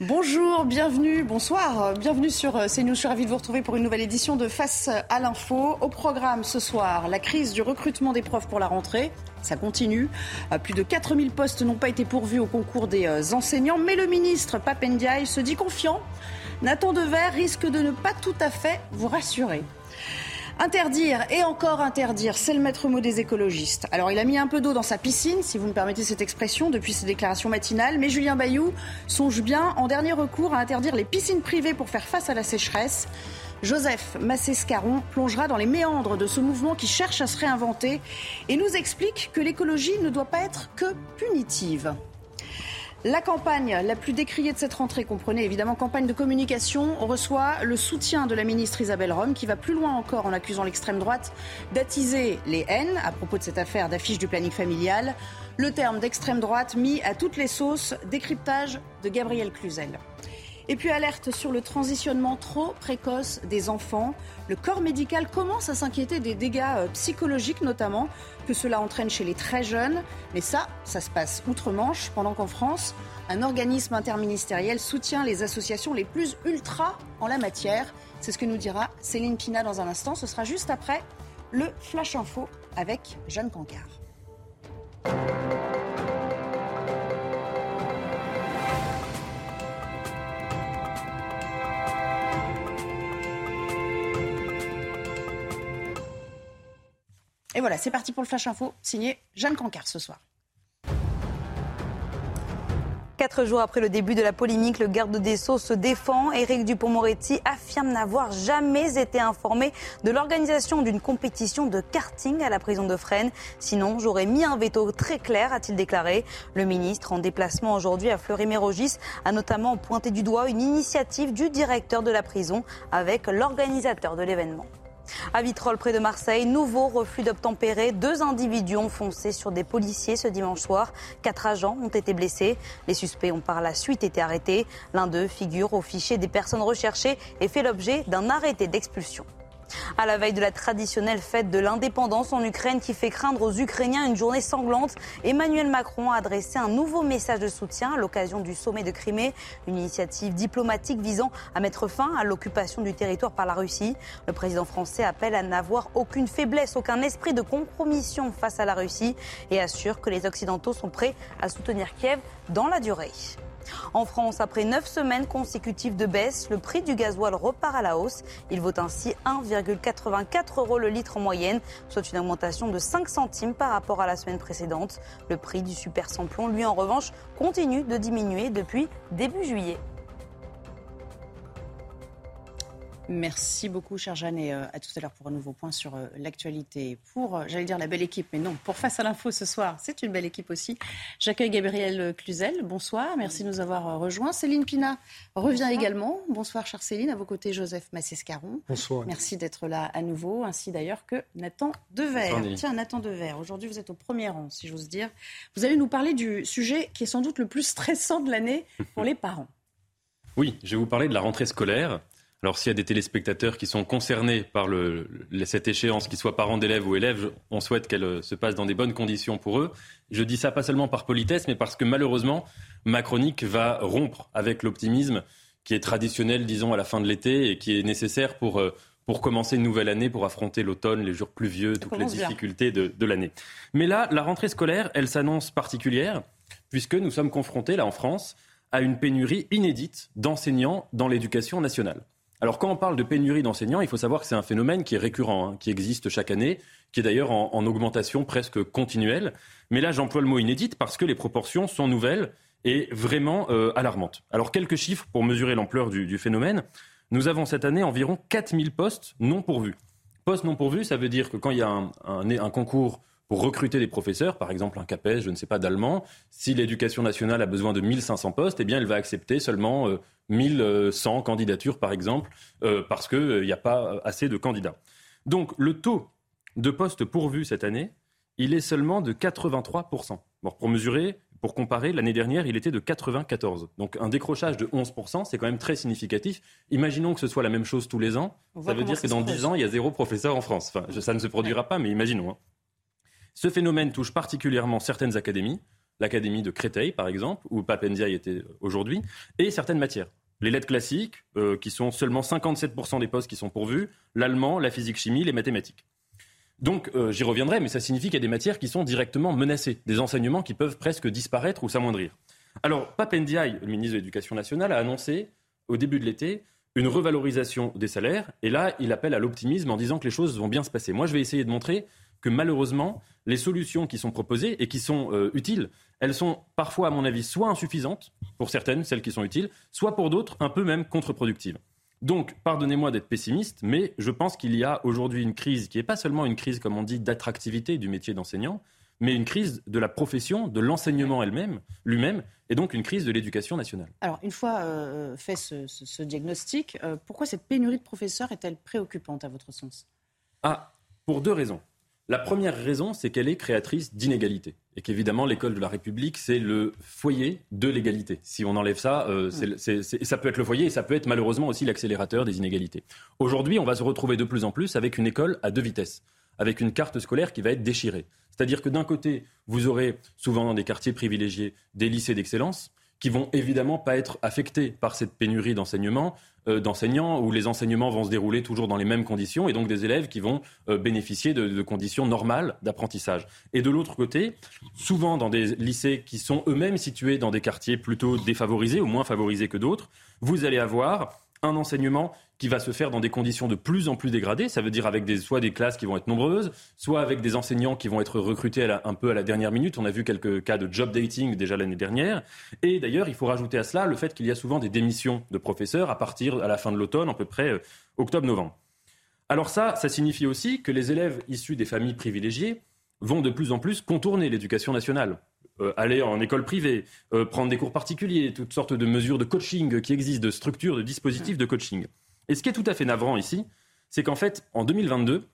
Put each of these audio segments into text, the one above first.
Bonjour, bienvenue, bonsoir, bienvenue sur euh, CNews. Je suis ravie de vous retrouver pour une nouvelle édition de Face à l'info. Au programme ce soir, la crise du recrutement des profs pour la rentrée. Ça continue. Euh, Plus de 4000 postes n'ont pas été pourvus au concours des euh, enseignants, mais le ministre Papendiaï se dit confiant. Nathan Dever risque de ne pas tout à fait vous rassurer. Interdire et encore interdire, c'est le maître mot des écologistes. Alors il a mis un peu d'eau dans sa piscine, si vous me permettez cette expression, depuis ses déclarations matinales, mais Julien Bayou songe bien, en dernier recours, à interdire les piscines privées pour faire face à la sécheresse. Joseph Massescaron plongera dans les méandres de ce mouvement qui cherche à se réinventer et nous explique que l'écologie ne doit pas être que punitive. La campagne la plus décriée de cette rentrée, comprenez évidemment campagne de communication, reçoit le soutien de la ministre Isabelle Rome, qui va plus loin encore en accusant l'extrême droite d'attiser les haines à propos de cette affaire d'affiche du planning familial. Le terme d'extrême droite mis à toutes les sauces, décryptage de Gabriel Cluzel. Et puis alerte sur le transitionnement trop précoce des enfants. Le corps médical commence à s'inquiéter des dégâts euh, psychologiques notamment que cela entraîne chez les très jeunes. Mais ça, ça se passe outre-Manche, pendant qu'en France, un organisme interministériel soutient les associations les plus ultra en la matière. C'est ce que nous dira Céline Pina dans un instant. Ce sera juste après le Flash Info avec Jeanne Cancard. Et voilà, c'est parti pour le Flash Info, signé Jeanne Cancard ce soir. Quatre jours après le début de la polémique, le garde des Sceaux se défend. Éric Dupont-Moretti affirme n'avoir jamais été informé de l'organisation d'une compétition de karting à la prison de Fresnes. Sinon, j'aurais mis un veto très clair, a-t-il déclaré. Le ministre, en déplacement aujourd'hui à Fleury-Mérogis, a notamment pointé du doigt une initiative du directeur de la prison avec l'organisateur de l'événement. À Vitrolles, près de Marseille, nouveau refus d'obtempérer. Deux individus ont foncé sur des policiers ce dimanche soir. Quatre agents ont été blessés. Les suspects ont par la suite été arrêtés. L'un d'eux figure au fichier des personnes recherchées et fait l'objet d'un arrêté d'expulsion. À la veille de la traditionnelle fête de l'indépendance en Ukraine qui fait craindre aux Ukrainiens une journée sanglante, Emmanuel Macron a adressé un nouveau message de soutien à l'occasion du sommet de Crimée, une initiative diplomatique visant à mettre fin à l'occupation du territoire par la Russie. Le président français appelle à n'avoir aucune faiblesse, aucun esprit de compromission face à la Russie et assure que les Occidentaux sont prêts à soutenir Kiev dans la durée. En France, après neuf semaines consécutives de baisse, le prix du gasoil repart à la hausse. Il vaut ainsi 1,84 euros le litre en moyenne, soit une augmentation de 5 centimes par rapport à la semaine précédente. Le prix du super samplon, lui en revanche, continue de diminuer depuis début juillet. Merci beaucoup, chère Jeanne, et euh, à tout à l'heure pour un nouveau point sur euh, l'actualité. Pour, euh, j'allais dire la belle équipe, mais non, pour Face à l'info ce soir, c'est une belle équipe aussi. J'accueille Gabriel Cluzel, bonsoir, merci de nous avoir rejoints. Céline Pina revient également. Bonsoir, chère Céline, à vos côtés, Joseph Massescaron. Bonsoir. Merci d'être là à nouveau, ainsi d'ailleurs que Nathan Dever. Bonsoir. Tiens, Nathan Dever, aujourd'hui vous êtes au premier rang, si j'ose dire. Vous allez nous parler du sujet qui est sans doute le plus stressant de l'année pour les parents. Oui, je vais vous parler de la rentrée scolaire. Alors s'il y a des téléspectateurs qui sont concernés par le, cette échéance, qu'ils soient parents d'élèves ou élèves, on souhaite qu'elle euh, se passe dans des bonnes conditions pour eux. Je dis ça pas seulement par politesse, mais parce que malheureusement, ma chronique va rompre avec l'optimisme qui est traditionnel, disons, à la fin de l'été et qui est nécessaire pour, euh, pour commencer une nouvelle année, pour affronter l'automne, les jours pluvieux, toutes les difficultés de, de l'année. Mais là, la rentrée scolaire, elle s'annonce particulière, puisque nous sommes confrontés, là en France, à une pénurie inédite d'enseignants dans l'éducation nationale. Alors quand on parle de pénurie d'enseignants, il faut savoir que c'est un phénomène qui est récurrent, hein, qui existe chaque année, qui est d'ailleurs en, en augmentation presque continuelle. Mais là, j'emploie le mot inédite parce que les proportions sont nouvelles et vraiment euh, alarmantes. Alors quelques chiffres pour mesurer l'ampleur du, phénomène. Nous avons cette année environ 4000 postes non pourvus. Postes non pourvus, ça veut dire que quand il y a un concours pour recruter des professeurs, par exemple un CAPES, je ne sais pas, d'allemand, si l'éducation nationale a besoin de 1500 postes, eh bien elle va accepter seulement 1100 candidatures, par exemple, parce qu'il n'y a pas assez de candidats. Donc le taux de postes pourvus cette année, il est seulement de 83%. pour mesurer, pour comparer, l'année dernière, il était de 94. Donc un décrochage de 11%, c'est quand même très significatif. Imaginons que ce soit la même chose tous les ans. Ça veut dire que dans 10 ans, il y a zéro professeur en France. Enfin, ça ne se produira pas, mais imaginons. Hein. Ce phénomène touche particulièrement certaines académies, l'académie de Créteil par exemple, où Papendia était aujourd'hui, et certaines matières. Les lettres classiques, euh, qui sont seulement 57% des postes qui sont pourvus, l'allemand, la physique-chimie, les mathématiques. Donc euh, j'y reviendrai, mais ça signifie qu'il y a des matières qui sont directement menacées, des enseignements qui peuvent presque disparaître ou s'amoindrir. Alors, Papendiaï, le ministre de l'Éducation nationale, a annoncé au début de l'été une revalorisation des salaires, et là, il appelle à l'optimisme en disant que les choses vont bien se passer. Moi, je vais essayer de montrer que malheureusement, les solutions qui sont proposées et qui sont euh, utiles, elles sont parfois, à mon avis, soit insuffisantes, pour certaines, celles qui sont utiles, soit pour d'autres, un peu même contre-productives. Donc, pardonnez-moi d'être pessimiste, mais je pense qu'il y a aujourd'hui une crise qui n'est pas seulement une crise, comme on dit, d'attractivité du métier d'enseignant, mais une crise de la profession, de l'enseignement elle-même, lui-même, et donc une crise de l'éducation nationale. Alors, une fois euh, fait ce, diagnostic, euh, pourquoi cette pénurie de professeurs est-elle préoccupante à votre sens? Ah, pour deux raisons. La première raison, c'est qu'elle est créatrice d'inégalités. Et qu'évidemment, l'école de la République, c'est le foyer de l'égalité. Si on enlève ça, euh, ça peut être le foyer et ça peut être malheureusement aussi l'accélérateur des inégalités. Aujourd'hui, on va se retrouver de plus en plus avec une école à deux vitesses, avec une carte scolaire qui va être déchirée. C'est-à-dire que d'un côté, vous aurez souvent dans des quartiers privilégiés des lycées d'excellence, qui vont évidemment pas être affectés par cette pénurie d'enseignement, euh, d'enseignants, où les enseignements vont se dérouler toujours dans les mêmes conditions, et donc des élèves qui vont euh, bénéficier de, de, conditions normales d'apprentissage. Et de l'autre côté, souvent dans des lycées qui sont eux-mêmes situés dans des quartiers plutôt défavorisés ou moins favorisés que d'autres, vous allez avoir un enseignement qui va se faire dans des conditions de plus en plus dégradées. Ça veut dire avec des, soit des classes qui vont être nombreuses, soit avec des enseignants qui vont être recrutés un peu à la dernière minute. On a vu quelques cas de job dating déjà l'année dernière. Et d'ailleurs, il faut rajouter à cela le fait qu'il y a souvent des démissions de professeurs à partir à la fin de l'automne, à peu près euh, octobre-novembre. Alors ça, ça signifie aussi que les élèves issus des familles privilégiées vont de plus en plus contourner l'éducation nationale. Euh, aller en école privée, euh, prendre des cours particuliers, toutes sortes de mesures de coaching qui existent, de structures, de dispositifs de coaching. Et ce qui est tout à fait navrant ici, c'est qu'en fait, en 2022,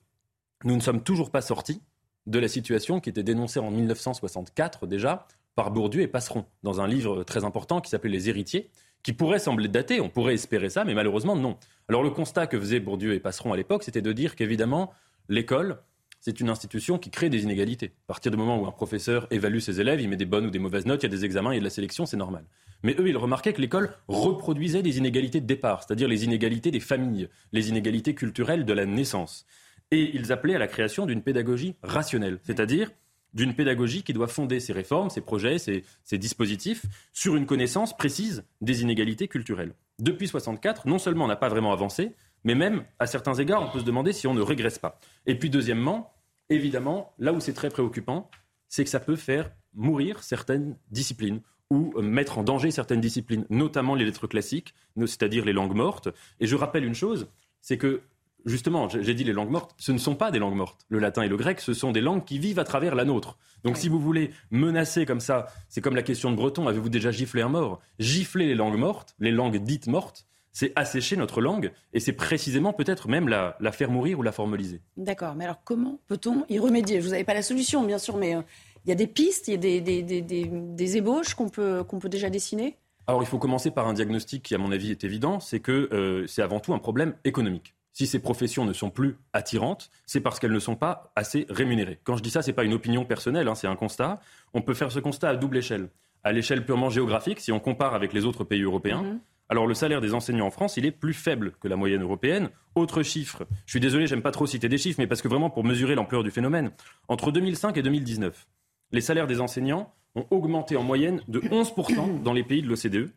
nous ne sommes toujours pas sortis de la situation qui était dénoncée en 1964 déjà par Bourdieu et Passeron dans un livre très important qui s'appelait Les héritiers, qui pourrait sembler daté, on pourrait espérer ça, mais malheureusement non. Alors le constat que faisaient Bourdieu et Passeron à l'époque, c'était de dire qu'évidemment, l'école, c'est une institution qui crée des inégalités. À partir du moment où un professeur évalue ses élèves, il met des bonnes ou des mauvaises notes, il y a des examens, il y a de la sélection, c'est normal. Mais eux, ils remarquaient que l'école reproduisait des inégalités de départ, c'est-à-dire les inégalités des familles, les inégalités culturelles de la naissance. Et ils appelaient à la création d'une pédagogie rationnelle, c'est-à-dire d'une pédagogie qui doit fonder ses réformes, ses projets, ses, dispositifs sur une connaissance précise des inégalités culturelles. Depuis 64, non seulement on n'a pas vraiment avancé, mais même à certains égards, on peut se demander si on ne régresse pas. Et puis deuxièmement, évidemment, là où c'est très préoccupant, c'est que ça peut faire mourir certaines disciplines ou euh, mettre en danger certaines disciplines, notamment les lettres classiques, c'est-à-dire les langues mortes. Et je rappelle une chose, c'est que justement, j'ai dit les langues mortes, ce ne sont pas des langues mortes. Le latin et le grec, ce sont des langues qui vivent à travers la nôtre. Donc si vous voulez menacer comme ça, c'est comme la question de Breton, avez-vous déjà giflé un mort? Gifler les langues mortes, les langues dites mortes, c'est assécher notre langue et c'est précisément peut-être même la, faire mourir ou la formaliser. D'accord, mais alors comment peut-on y remédier? Vous n'avez pas la solution, bien sûr, mais euh, il y a des pistes, il y a des, ébauches qu'on peut, qu'on peut déjà dessiner? Alors il faut commencer par un diagnostic qui, à mon avis, est évident, c'est que euh, c'est avant tout un problème économique. Si ces professions ne sont plus attirantes, c'est parce qu'elles ne sont pas assez rémunérées. Quand je dis ça, ce n'est pas une opinion personnelle, hein, c'est un constat. On peut faire ce constat à double échelle. À l'échelle purement géographique, si on compare avec les autres pays européens, mm-hmm. Alors le salaire des enseignants en France, il est plus faible que la moyenne européenne. Autre chiffre, je suis désolé, j'aime pas trop citer des chiffres, mais parce que vraiment pour mesurer l'ampleur du phénomène, entre 2005 et 2019, les salaires des enseignants ont augmenté en moyenne de 11% dans les pays de l'OCDE.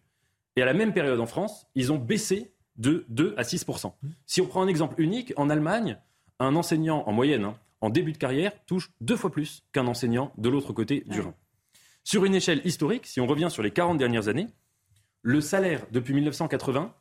Et à la même période en France, ils ont baissé de 2 à 6%. Si on prend un exemple unique, en Allemagne, un enseignant en moyenne, hein, en début de carrière, touche deux fois plus qu'un enseignant de l'autre côté du Rhin. Sur une échelle historique, si on revient sur les 40 dernières années, le salaire, depuis 1980,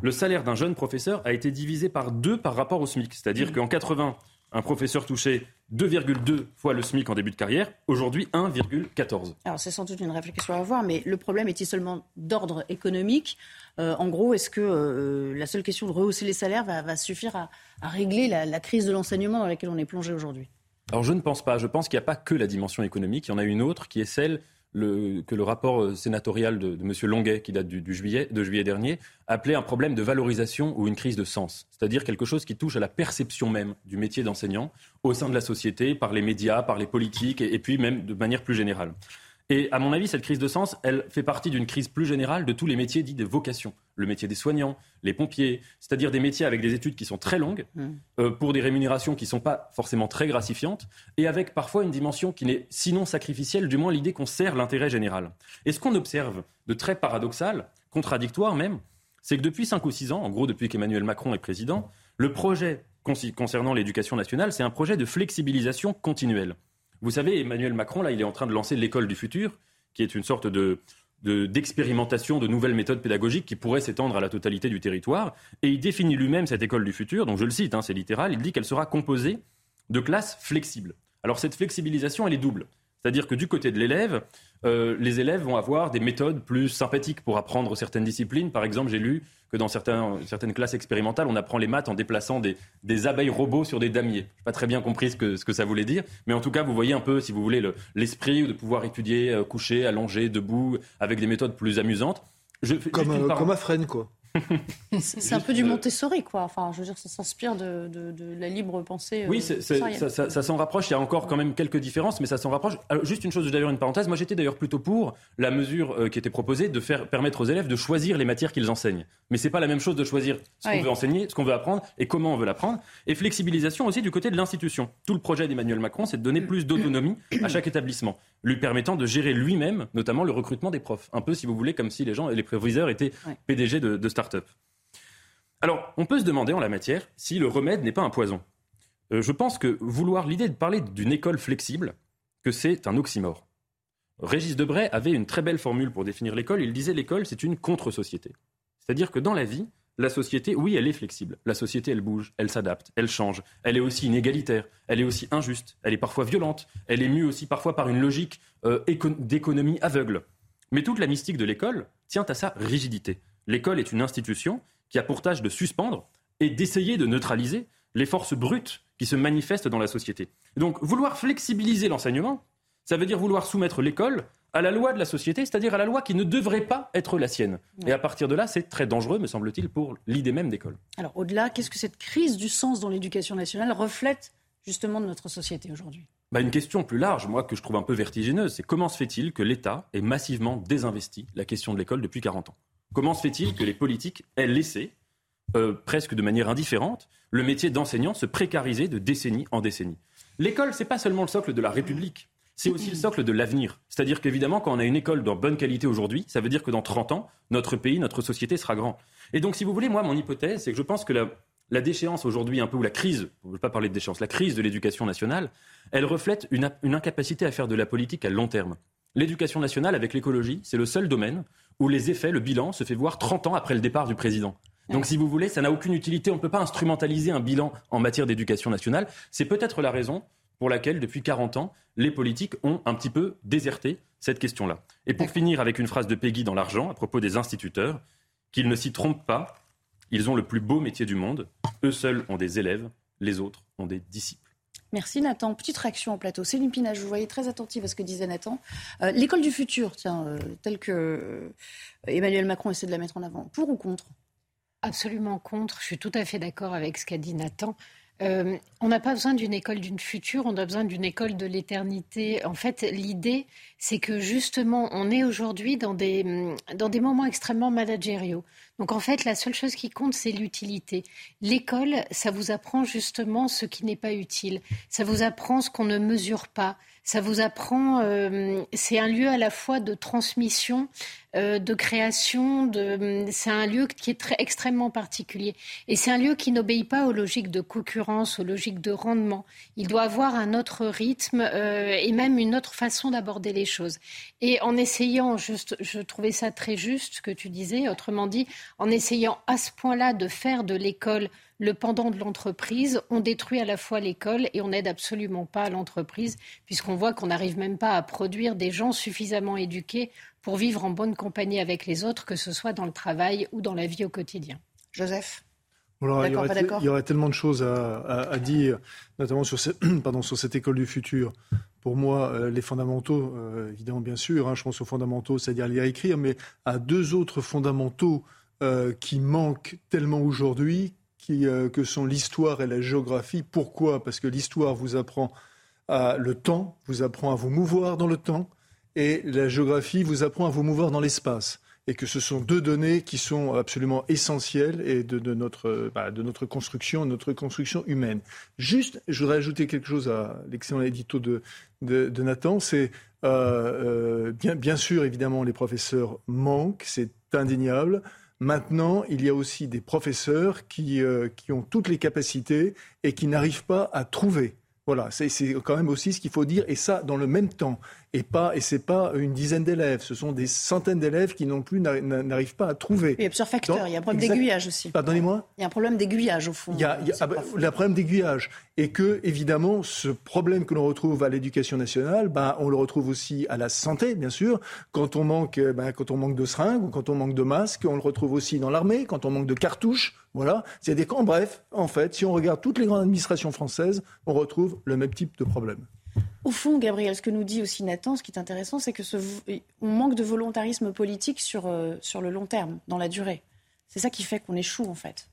le salaire d'un jeune professeur a été divisé par deux par rapport au SMIC. C'est-à-dire mmh. qu'en 80, Un professeur touchait 2,2 fois le SMIC en début de carrière, aujourd'hui 1,14. Alors c'est sans doute une réflexion à avoir, mais le problème est-il seulement d'ordre économique? Euh, En gros, est-ce que euh, la seule question de rehausser les salaires va, suffire à, régler la, crise de l'enseignement dans laquelle on est plongé aujourd'hui? Alors je ne pense pas. Je pense qu'il n'y a pas que la dimension économique. Il y en a une autre qui est celle que le rapport euh, sénatorial de, M. Longuet, qui date du, juillet, de juillet dernier, appelait un problème de valorisation ou une crise de sens. C'est-à-dire quelque chose qui touche à la perception même du métier d'enseignant au sein de la société, par les médias, par les politiques, et puis même de manière plus générale. Et à mon avis, cette crise de sens, elle fait partie d'une crise plus générale de tous les métiers dits de vocation. Le métier des soignants, les pompiers, c'est-à-dire des métiers avec des études qui sont très longues, mmh. euh, pour des rémunérations qui ne sont pas forcément très gratifiantes, et avec parfois une dimension qui n'est sinon sacrificielle, du moins l'idée qu'on sert l'intérêt général. Et ce qu'on observe de très paradoxal, contradictoire même, c'est que depuis 5 ou 6 ans, en gros depuis qu'Emmanuel Macron est président, le projet concernant l'éducation nationale, c'est un projet de flexibilisation continuelle. Vous savez, Emmanuel Macron, là, il est en train de lancer l'école du futur, qui est une sorte de, d'expérimentation de, nouvelles méthodes pédagogiques qui pourraient s'étendre à la totalité du territoire. Et il définit lui-même cette école du futur, donc je le cite, hein, c'est littéral, il dit qu'elle sera composée de classes flexibles. Alors cette flexibilisation, elle est double. C'est-à-dire que du côté de l'élève, euh, les élèves vont avoir des méthodes plus sympathiques pour apprendre certaines disciplines. Par exemple, j'ai lu que dans certaines classes expérimentales, on apprend les maths en déplaçant des, abeilles robots sur des damiers. Je n'ai pas très bien compris ce que, ça voulait dire, mais en tout cas, vous voyez un peu, si vous voulez, l'esprit de pouvoir étudier euh, couché, allongé, debout, avec des méthodes plus amusantes. comme, euh, comme à Fresnes, quoi. c'est un peu du Montessori, quoi. Enfin, je veux dire, ça s'inspire de, la libre pensée. oui, euh, ça, s'en rapproche. Il y a encore quand même quelques différences, mais ça s'en rapproche. juste une chose, d'ailleurs, une parenthèse. Moi, j'étais d'ailleurs plutôt pour la mesure euh, qui était proposée de faire permettre aux élèves de choisir les matières qu'ils enseignent. Mais c'est pas la même chose de choisir ce qu'on veut enseigner, ce qu'on veut apprendre et comment on veut l'apprendre. Et flexibilisation aussi du côté de l'institution. Tout le projet d'Emmanuel Macron, c'est de donner plus d'autonomie à chaque établissement, lui permettant de gérer lui-même, notamment le recrutement des profs. Un peu, si vous voulez, comme si les gens, les préviseurs étaient PDG de, de Alors, on peut se demander en la matière si le remède n'est pas un poison. Euh, je pense que vouloir l'idée de parler d'une école flexible, que c'est un oxymore. Régis Debray avait une très belle formule pour définir l'école. Il disait l'école, c'est une contre-société. C'est-à-dire que dans la vie, la société, oui, elle est flexible. La société, elle bouge, elle s'adapte, elle change. Elle est aussi inégalitaire, elle est aussi injuste, elle est parfois violente, elle est mue aussi parfois par une logique euh, d'économie aveugle. Mais toute la mystique de l'école tient à sa rigidité. L'école est une institution qui a pour tâche de suspendre et d'essayer de neutraliser les forces brutes qui se manifestent dans la société. donc, vouloir flexibiliser l'enseignement, ça veut dire vouloir soumettre l'école à la loi de la société, c'est-à-dire à la loi qui ne devrait pas être la sienne. Et à partir de là, c'est très dangereux, me semble-t-il, pour l'idée même d'école. Alors, au-delà, qu'est-ce que cette crise du sens dans l'éducation nationale reflète justement de notre société aujourd'hui? Bah, une question plus large, moi, que je trouve un peu vertigineuse, c'est comment se fait-il que l'État ait massivement désinvesti la question de l'école depuis 40 ans? Comment se fait-il que les politiques aient laissé, euh, presque de manière indifférente, le métier d'enseignant se précariser de décennie en décennie? L'école, n'est pas seulement le socle de la République, c'est aussi le socle de l'avenir. C'est-à-dire qu'évidemment, quand on a une école de bonne qualité aujourd'hui, ça veut dire que dans 30 ans, notre pays, notre société sera grand. Et donc, si vous voulez, moi, mon hypothèse, c'est que je pense que la, déchéance aujourd'hui, un peu, ou la crise, on ne veut pas parler de déchéance, la crise de l'éducation nationale, elle reflète une incapacité à faire de la politique à long terme. L'éducation nationale avec l'écologie, c'est le seul domaine où les effets, le bilan, se fait voir 30 ans après le départ du président. Donc, si vous voulez, ça n'a aucune utilité. On ne peut pas instrumentaliser un bilan en matière d'éducation nationale. C'est peut-être la raison pour laquelle, depuis 40 ans, les politiques ont un petit peu déserté cette question-là. Et pour finir avec une phrase de Peggy dans L'Argent à propos des instituteurs, qu'ils ne s'y trompent pas, ils ont le plus beau métier du monde. Eux seuls ont des élèves, les autres ont des disciples. Merci Nathan. Petite réaction en plateau. Céline Pina, je vous voyais très attentive à ce que disait Nathan. Euh, l'école du futur, tiens, euh, telle que euh, Emmanuel Macron essaie de la mettre en avant. Pour ou contre? Absolument contre. Je suis tout à fait d'accord avec ce qu'a dit Nathan. On n'a pas besoin d'une école d'une future, on a besoin d'une école de l'éternité. En fait, l'idée, c'est que justement, on est aujourd'hui dans des, dans des moments extrêmement managériaux. Donc en fait, la seule chose qui compte, c'est l'utilité. L'école, ça vous apprend justement ce qui n'est pas utile. Ça vous apprend ce qu'on ne mesure pas. Ça vous apprend, euh, c'est un lieu à la fois de transmission, euh, de création, de, c'est un lieu qui est très, extrêmement particulier. Et c'est un lieu qui n'obéit pas aux logiques de concurrence, aux logiques de rendement. Il doit avoir un autre rythme euh, et même une autre façon d'aborder les choses. Et en essayant, juste, je trouvais ça très juste ce que tu disais, autrement dit, en essayant à ce point-là de faire de l'école le pendant de l'entreprise, on détruit à la fois l'école et on n'aide absolument pas l'entreprise, puisqu'on voit qu'on n'arrive même pas à produire des gens suffisamment éduqués pour vivre en bonne compagnie avec les autres, que ce soit dans le travail ou dans la vie au quotidien. Joseph? Il, y aurait, tellement de choses à, dire, notamment sur, pardon, sur cette école du futur. Pour moi, euh, les fondamentaux, euh, évidemment, bien sûr, hein, je pense aux fondamentaux, c'est-à-dire lire et écrire, mais à deux autres fondamentaux euh, qui manquent tellement aujourd'hui, que sont l'histoire et la géographie. Pourquoi? Parce que l'histoire vous apprend à le temps, vous apprend à vous mouvoir dans le temps, et la géographie vous apprend à vous mouvoir dans l'espace et que ce sont deux données qui sont absolument essentielles et de, notre, bah, de notre construction, notre construction humaine. Juste, je voudrais ajouter quelque chose à l'excellent édito de, Nathan, c'est euh, euh, bien, bien sûr, évidemment, les professeurs manquent, c'est indéniable. Maintenant, il y a aussi des professeurs qui, euh, qui ont toutes les capacités et qui n'arrivent pas à trouver. Voilà, c'est quand même aussi ce qu'il faut dire, et ça dans le même temps et pas et c'est pas une dizaine d'élèves, ce sont des centaines d'élèves qui non plus n'arrivent pas à trouver. Il y a plusieurs facteurs, il y a un problème d'aiguillage aussi. Pardonnez-moi. Il y a un problème d'aiguillage au fond. Il y a, il ah problème d'aiguillage et que évidemment ce problème que l'on retrouve à l'éducation nationale, ben, on le retrouve aussi à la santé bien sûr. Quand on manque, ben, quand on manque de seringues ou quand on manque de masques, on le retrouve aussi dans l'armée, quand on manque de cartouches. Voilà, c'est des camps. Bref, en fait, si on regarde toutes les grandes administrations françaises, on retrouve le même type de problème. Au fond, Gabriel, ce que nous dit aussi Nathan, ce qui est intéressant, c'est que ce, on manque de volontarisme politique sur, euh, sur le long terme, dans la durée. C'est ça qui fait qu'on échoue, en fait.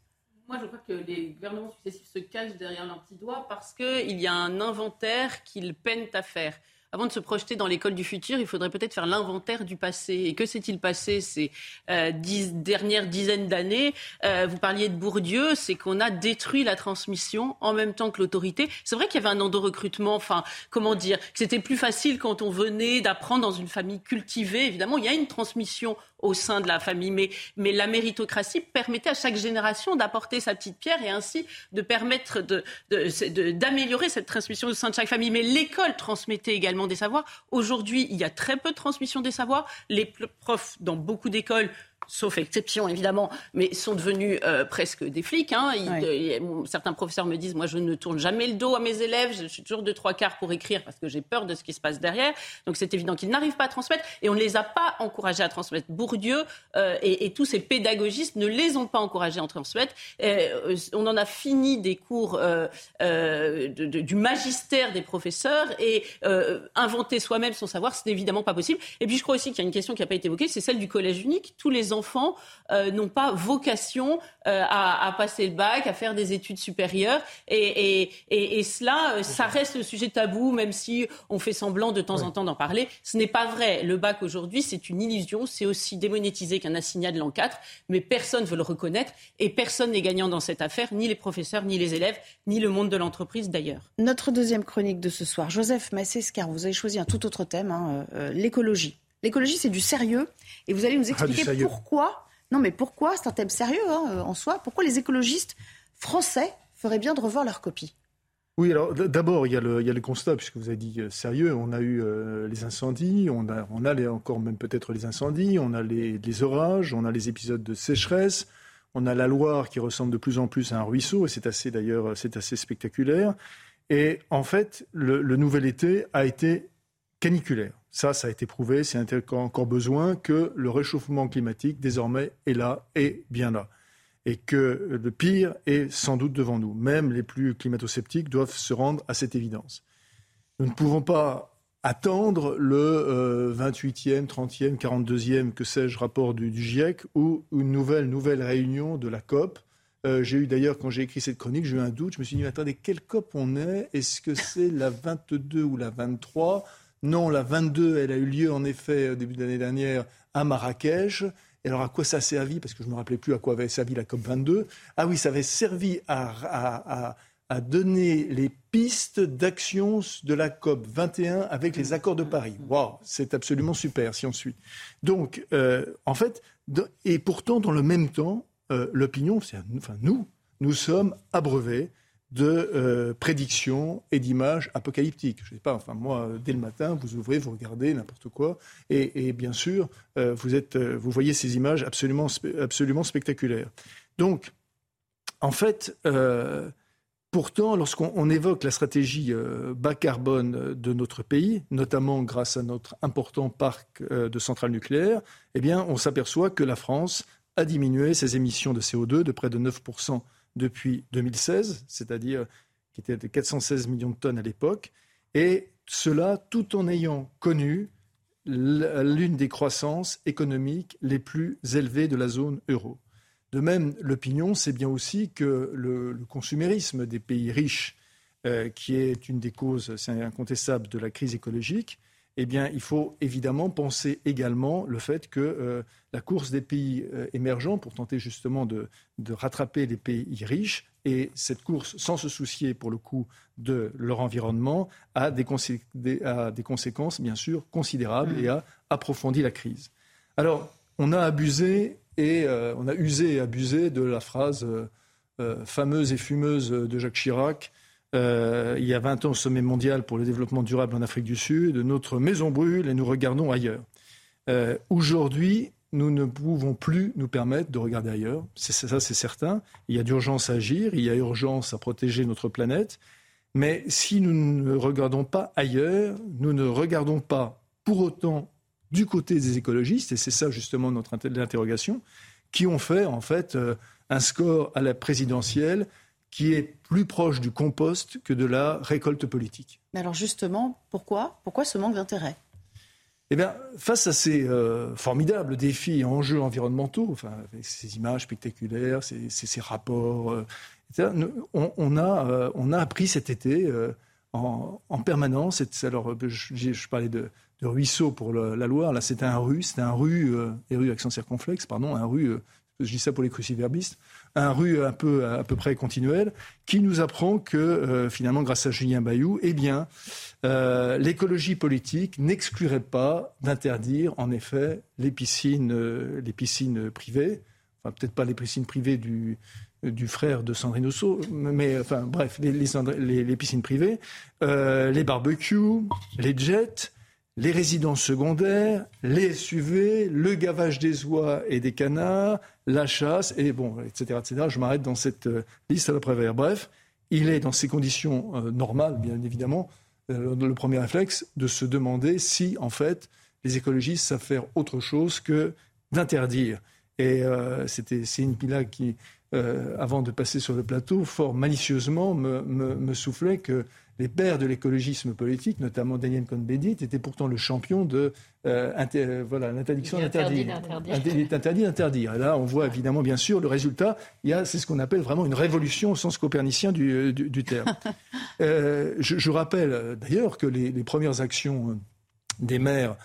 Moi, je crois que les gouvernements successifs se cachent derrière leur petit doigt parce qu'il y a un inventaire qu'ils peinent à faire avant de se projeter dans l'école du futur, il faudrait peut-être faire l'inventaire du passé. Et que s'est-il passé ces euh, dix, dernières dizaines d'années? Euh, Vous parliez de Bourdieu, c'est qu'on a détruit la transmission en même temps que l'autorité. C'est vrai qu'il y avait un endo-recrutement, enfin, comment dire, que c'était plus facile quand on venait d'apprendre dans une famille cultivée. Évidemment, il y a une transmission au sein de la famille. Mais, mais la méritocratie permettait à chaque génération d'apporter sa petite pierre et ainsi de permettre d'améliorer de, cette transmission au sein de chaque famille. Mais l'école transmettait également des savoirs. Aujourd'hui, il y a très peu de transmission des savoirs. Les profs, dans beaucoup d'écoles, sauf exception évidemment, mais sont devenus euh, presque des flics. Hein. certains professeurs me disent, moi je ne tourne jamais le dos à mes élèves, je suis toujours de trois quarts pour écrire parce que j'ai peur de ce qui se passe derrière. Donc c'est évident qu'ils n'arrivent pas à transmettre et on ne les a pas encouragés à transmettre. Bourdieu euh, et, tous ces pédagogistes ne les ont pas encouragés à transmettre. Euh, on en a fini des cours du magistère des professeurs et inventer soi-même son savoir, ce n'est évidemment pas possible. Et puis je crois aussi qu'il y a une question qui n'a pas été évoquée, c'est celle du collège unique. Tous les enfants euh, n'ont pas vocation euh, à, passer le bac, à faire des études supérieures. Et, cela, euh, ça reste le sujet tabou, même si on fait semblant de temps en temps d'en parler. Ce n'est pas vrai. Le bac aujourd'hui, c'est une illusion. C'est aussi démonétisé qu'un assignat de l'an 4. Mais personne ne veut le reconnaître. Et personne n'est gagnant dans cette affaire, ni les professeurs, ni les élèves, ni le monde de l'entreprise d'ailleurs. Notre deuxième chronique de ce soir, Joseph Massescar, vous avez choisi un tout autre thème, hein, l'écologie. L'écologie, c'est du sérieux. Et vous allez nous ah, expliquer pourquoi. Non, mais pourquoi C'est un thème sérieux hein, en soi. Pourquoi les écologistes français feraient bien de revoir leur copie? Oui, alors d'abord, il, y a le constat, puisque vous avez dit euh, sérieux, on a eu euh, les incendies, on a, on a les, encore même peut-être les incendies, on a les, orages, on a les épisodes de sécheresse, on a la Loire qui ressemble de plus en plus à un ruisseau, et c'est assez d'ailleurs, c'est assez spectaculaire. Et en fait, le nouvel été a été caniculaire. Ça, ça a été prouvé, c'est encore besoin que le réchauffement climatique, désormais, est là, et bien là. Et que le pire est sans doute devant nous. Même les plus climato-sceptiques doivent se rendre à cette évidence. Nous ne pouvons pas attendre le 28e, 30e, 42e, que sais-je, rapport du, GIEC ou une nouvelle, nouvelle réunion de la COP. Euh, j'ai eu d'ailleurs, quand j'ai écrit cette chronique, j'ai eu un doute. Je me suis dit, attendez, quelle COP on est? Est-ce que c'est la 22 ou la 23 non, la 22, elle a eu lieu en effet au début de l'année dernière à Marrakech. Et alors à quoi ça a servi? Parce que je ne me rappelais plus à quoi avait servi la COP 22. Ah oui, ça avait servi à, donner les pistes d'action de la COP 21 avec les accords de Paris. Waouh, c'est absolument super si on suit. Donc, euh, en fait, et pourtant, dans le même temps, euh, l'opinion, enfin nous, nous sommes abreuvés de euh, prédictions et d'images apocalyptiques. Je sais pas, enfin moi, dès le matin, vous ouvrez, vous regardez n'importe quoi, et, bien sûr, euh, vous, euh, voyez ces images absolument, spectaculaires. Donc, en fait, pourtant, lorsqu'on évoque la stratégie bas carbone de notre pays, notamment grâce à notre important parc de centrales nucléaires, eh on s'aperçoit que la France a diminué ses émissions de CO2 de près de 9 depuis 2016, c'est-à-dire qui était de 416 millions de tonnes à l'époque, et cela tout en ayant connu l'une des croissances économiques les plus élevées de la zone euro. De même, l'opinion, c'est bien aussi que le, consumérisme des pays riches, euh, qui est une des causes, c'est incontestable, de la crise écologique, eh bien, il faut évidemment penser également le fait que euh, la course des pays euh, émergents pour tenter justement de, rattraper les pays riches, et cette course, sans se soucier pour le coup de leur environnement, a des, conséquences bien sûr considérables et a approfondi la crise. Alors, on a abusé et euh, on a usé et abusé de la phrase fameuse et fumeuse de Jacques Chirac euh, il y a 20 ans au sommet mondial pour le développement durable en Afrique du Sud. Notre maison brûle et nous regardons ailleurs. Euh, aujourd'hui, nous ne pouvons plus nous permettre de regarder ailleurs. Ça, c'est certain. Il y a d'urgence à agir, il y a urgence à protéger notre planète. Mais si nous ne regardons pas ailleurs, nous ne regardons pas pour autant du côté des écologistes, et c'est ça justement notre interrogation, qui ont fait en fait euh, un score à la présidentielle qui est plus proche du compost que de la récolte politique. Mais alors justement, pourquoi Pourquoi ce manque d'intérêt? Eh bien, face à ces euh, formidables défis et enjeux environnementaux, enfin, avec ces images spectaculaires, ces, ces, rapports, euh, etc., on, a, euh, on a appris cet été en, en, permanence. Alors, je, je parlais de, de, ruisseau pour la Loire. Là, c'était un rue, c'était un rue, et rue accent circonflexe, pardon, un rue je dis ça pour les cruciverbistes, un rue un peu à peu près continuel, qui nous apprend que euh, finalement, grâce à Julien Bayou, eh bien, euh, l'écologie politique n'exclurait pas d'interdire, en effet, les piscines, euh, les piscines privées, enfin peut-être pas les piscines privées du frère de Sandrine Rousseau, mais enfin bref, les piscines privées, les barbecues, les jets, les résidences secondaires, les SUV, le gavage des oies et des canards, la chasse, et bon, etc. etc. Je m'arrête dans cette euh, liste à l'après-vert. Bref, il est dans ces conditions euh, normales, bien évidemment, euh, le premier réflexe de se demander si, en fait, les écologistes savent faire autre chose que d'interdire. Et c'était Céline Pila qui, avant de passer sur le plateau, fort malicieusement me, me soufflait que les pères de l'écologisme politique, notamment Daniel Cohn-Bendit, étaient pourtant le champion de euh, euh, voilà l'interdiction d'interdire. Il est interdit d'interdire. Et là, on voit évidemment, bien sûr, le résultat. Il y a, c'est ce qu'on appelle vraiment une révolution au sens copernicien du, euh, terme. je, rappelle d'ailleurs que les, premières actions des maires,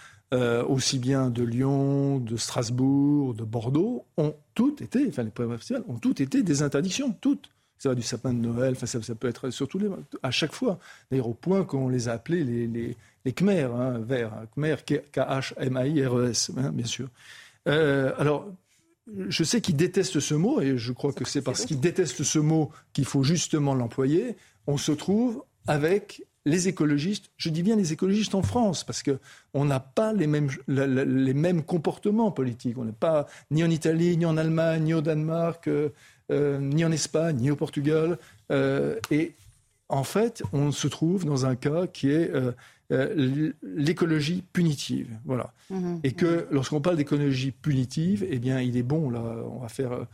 aussi bien de Lyon, de Strasbourg, de Bordeaux, ont toutes été, enfin les premières ont toutes été des interdictions, toutes ça va du sapin de Noël, enfin, ça, peut être surtout les, à chaque fois. D'ailleurs, au point qu'on les a appelés les, les, les Khmer, hein, verts, hein, Khmer, K-H-M-A-I-R-E-S, hein, bien sûr. Euh, alors, je sais qu'ils détestent ce mot, et je crois que c'est parce qu'ils détestent ce mot qu'il faut justement l'employer. On se trouve avec les écologistes, je dis bien les écologistes en France, parce qu'on n'a pas les mêmes, les mêmes comportements politiques. On n'est pas ni en Italie, ni en Allemagne, ni au Danemark. Euh, ni en Espagne, ni au Portugal. Euh, et en fait, on se trouve dans un cas qui est euh, l'écologie punitive. Voilà. Mhm. Et que lorsqu'on parle d'écologie punitive, eh bien, il est bon, là, on va faire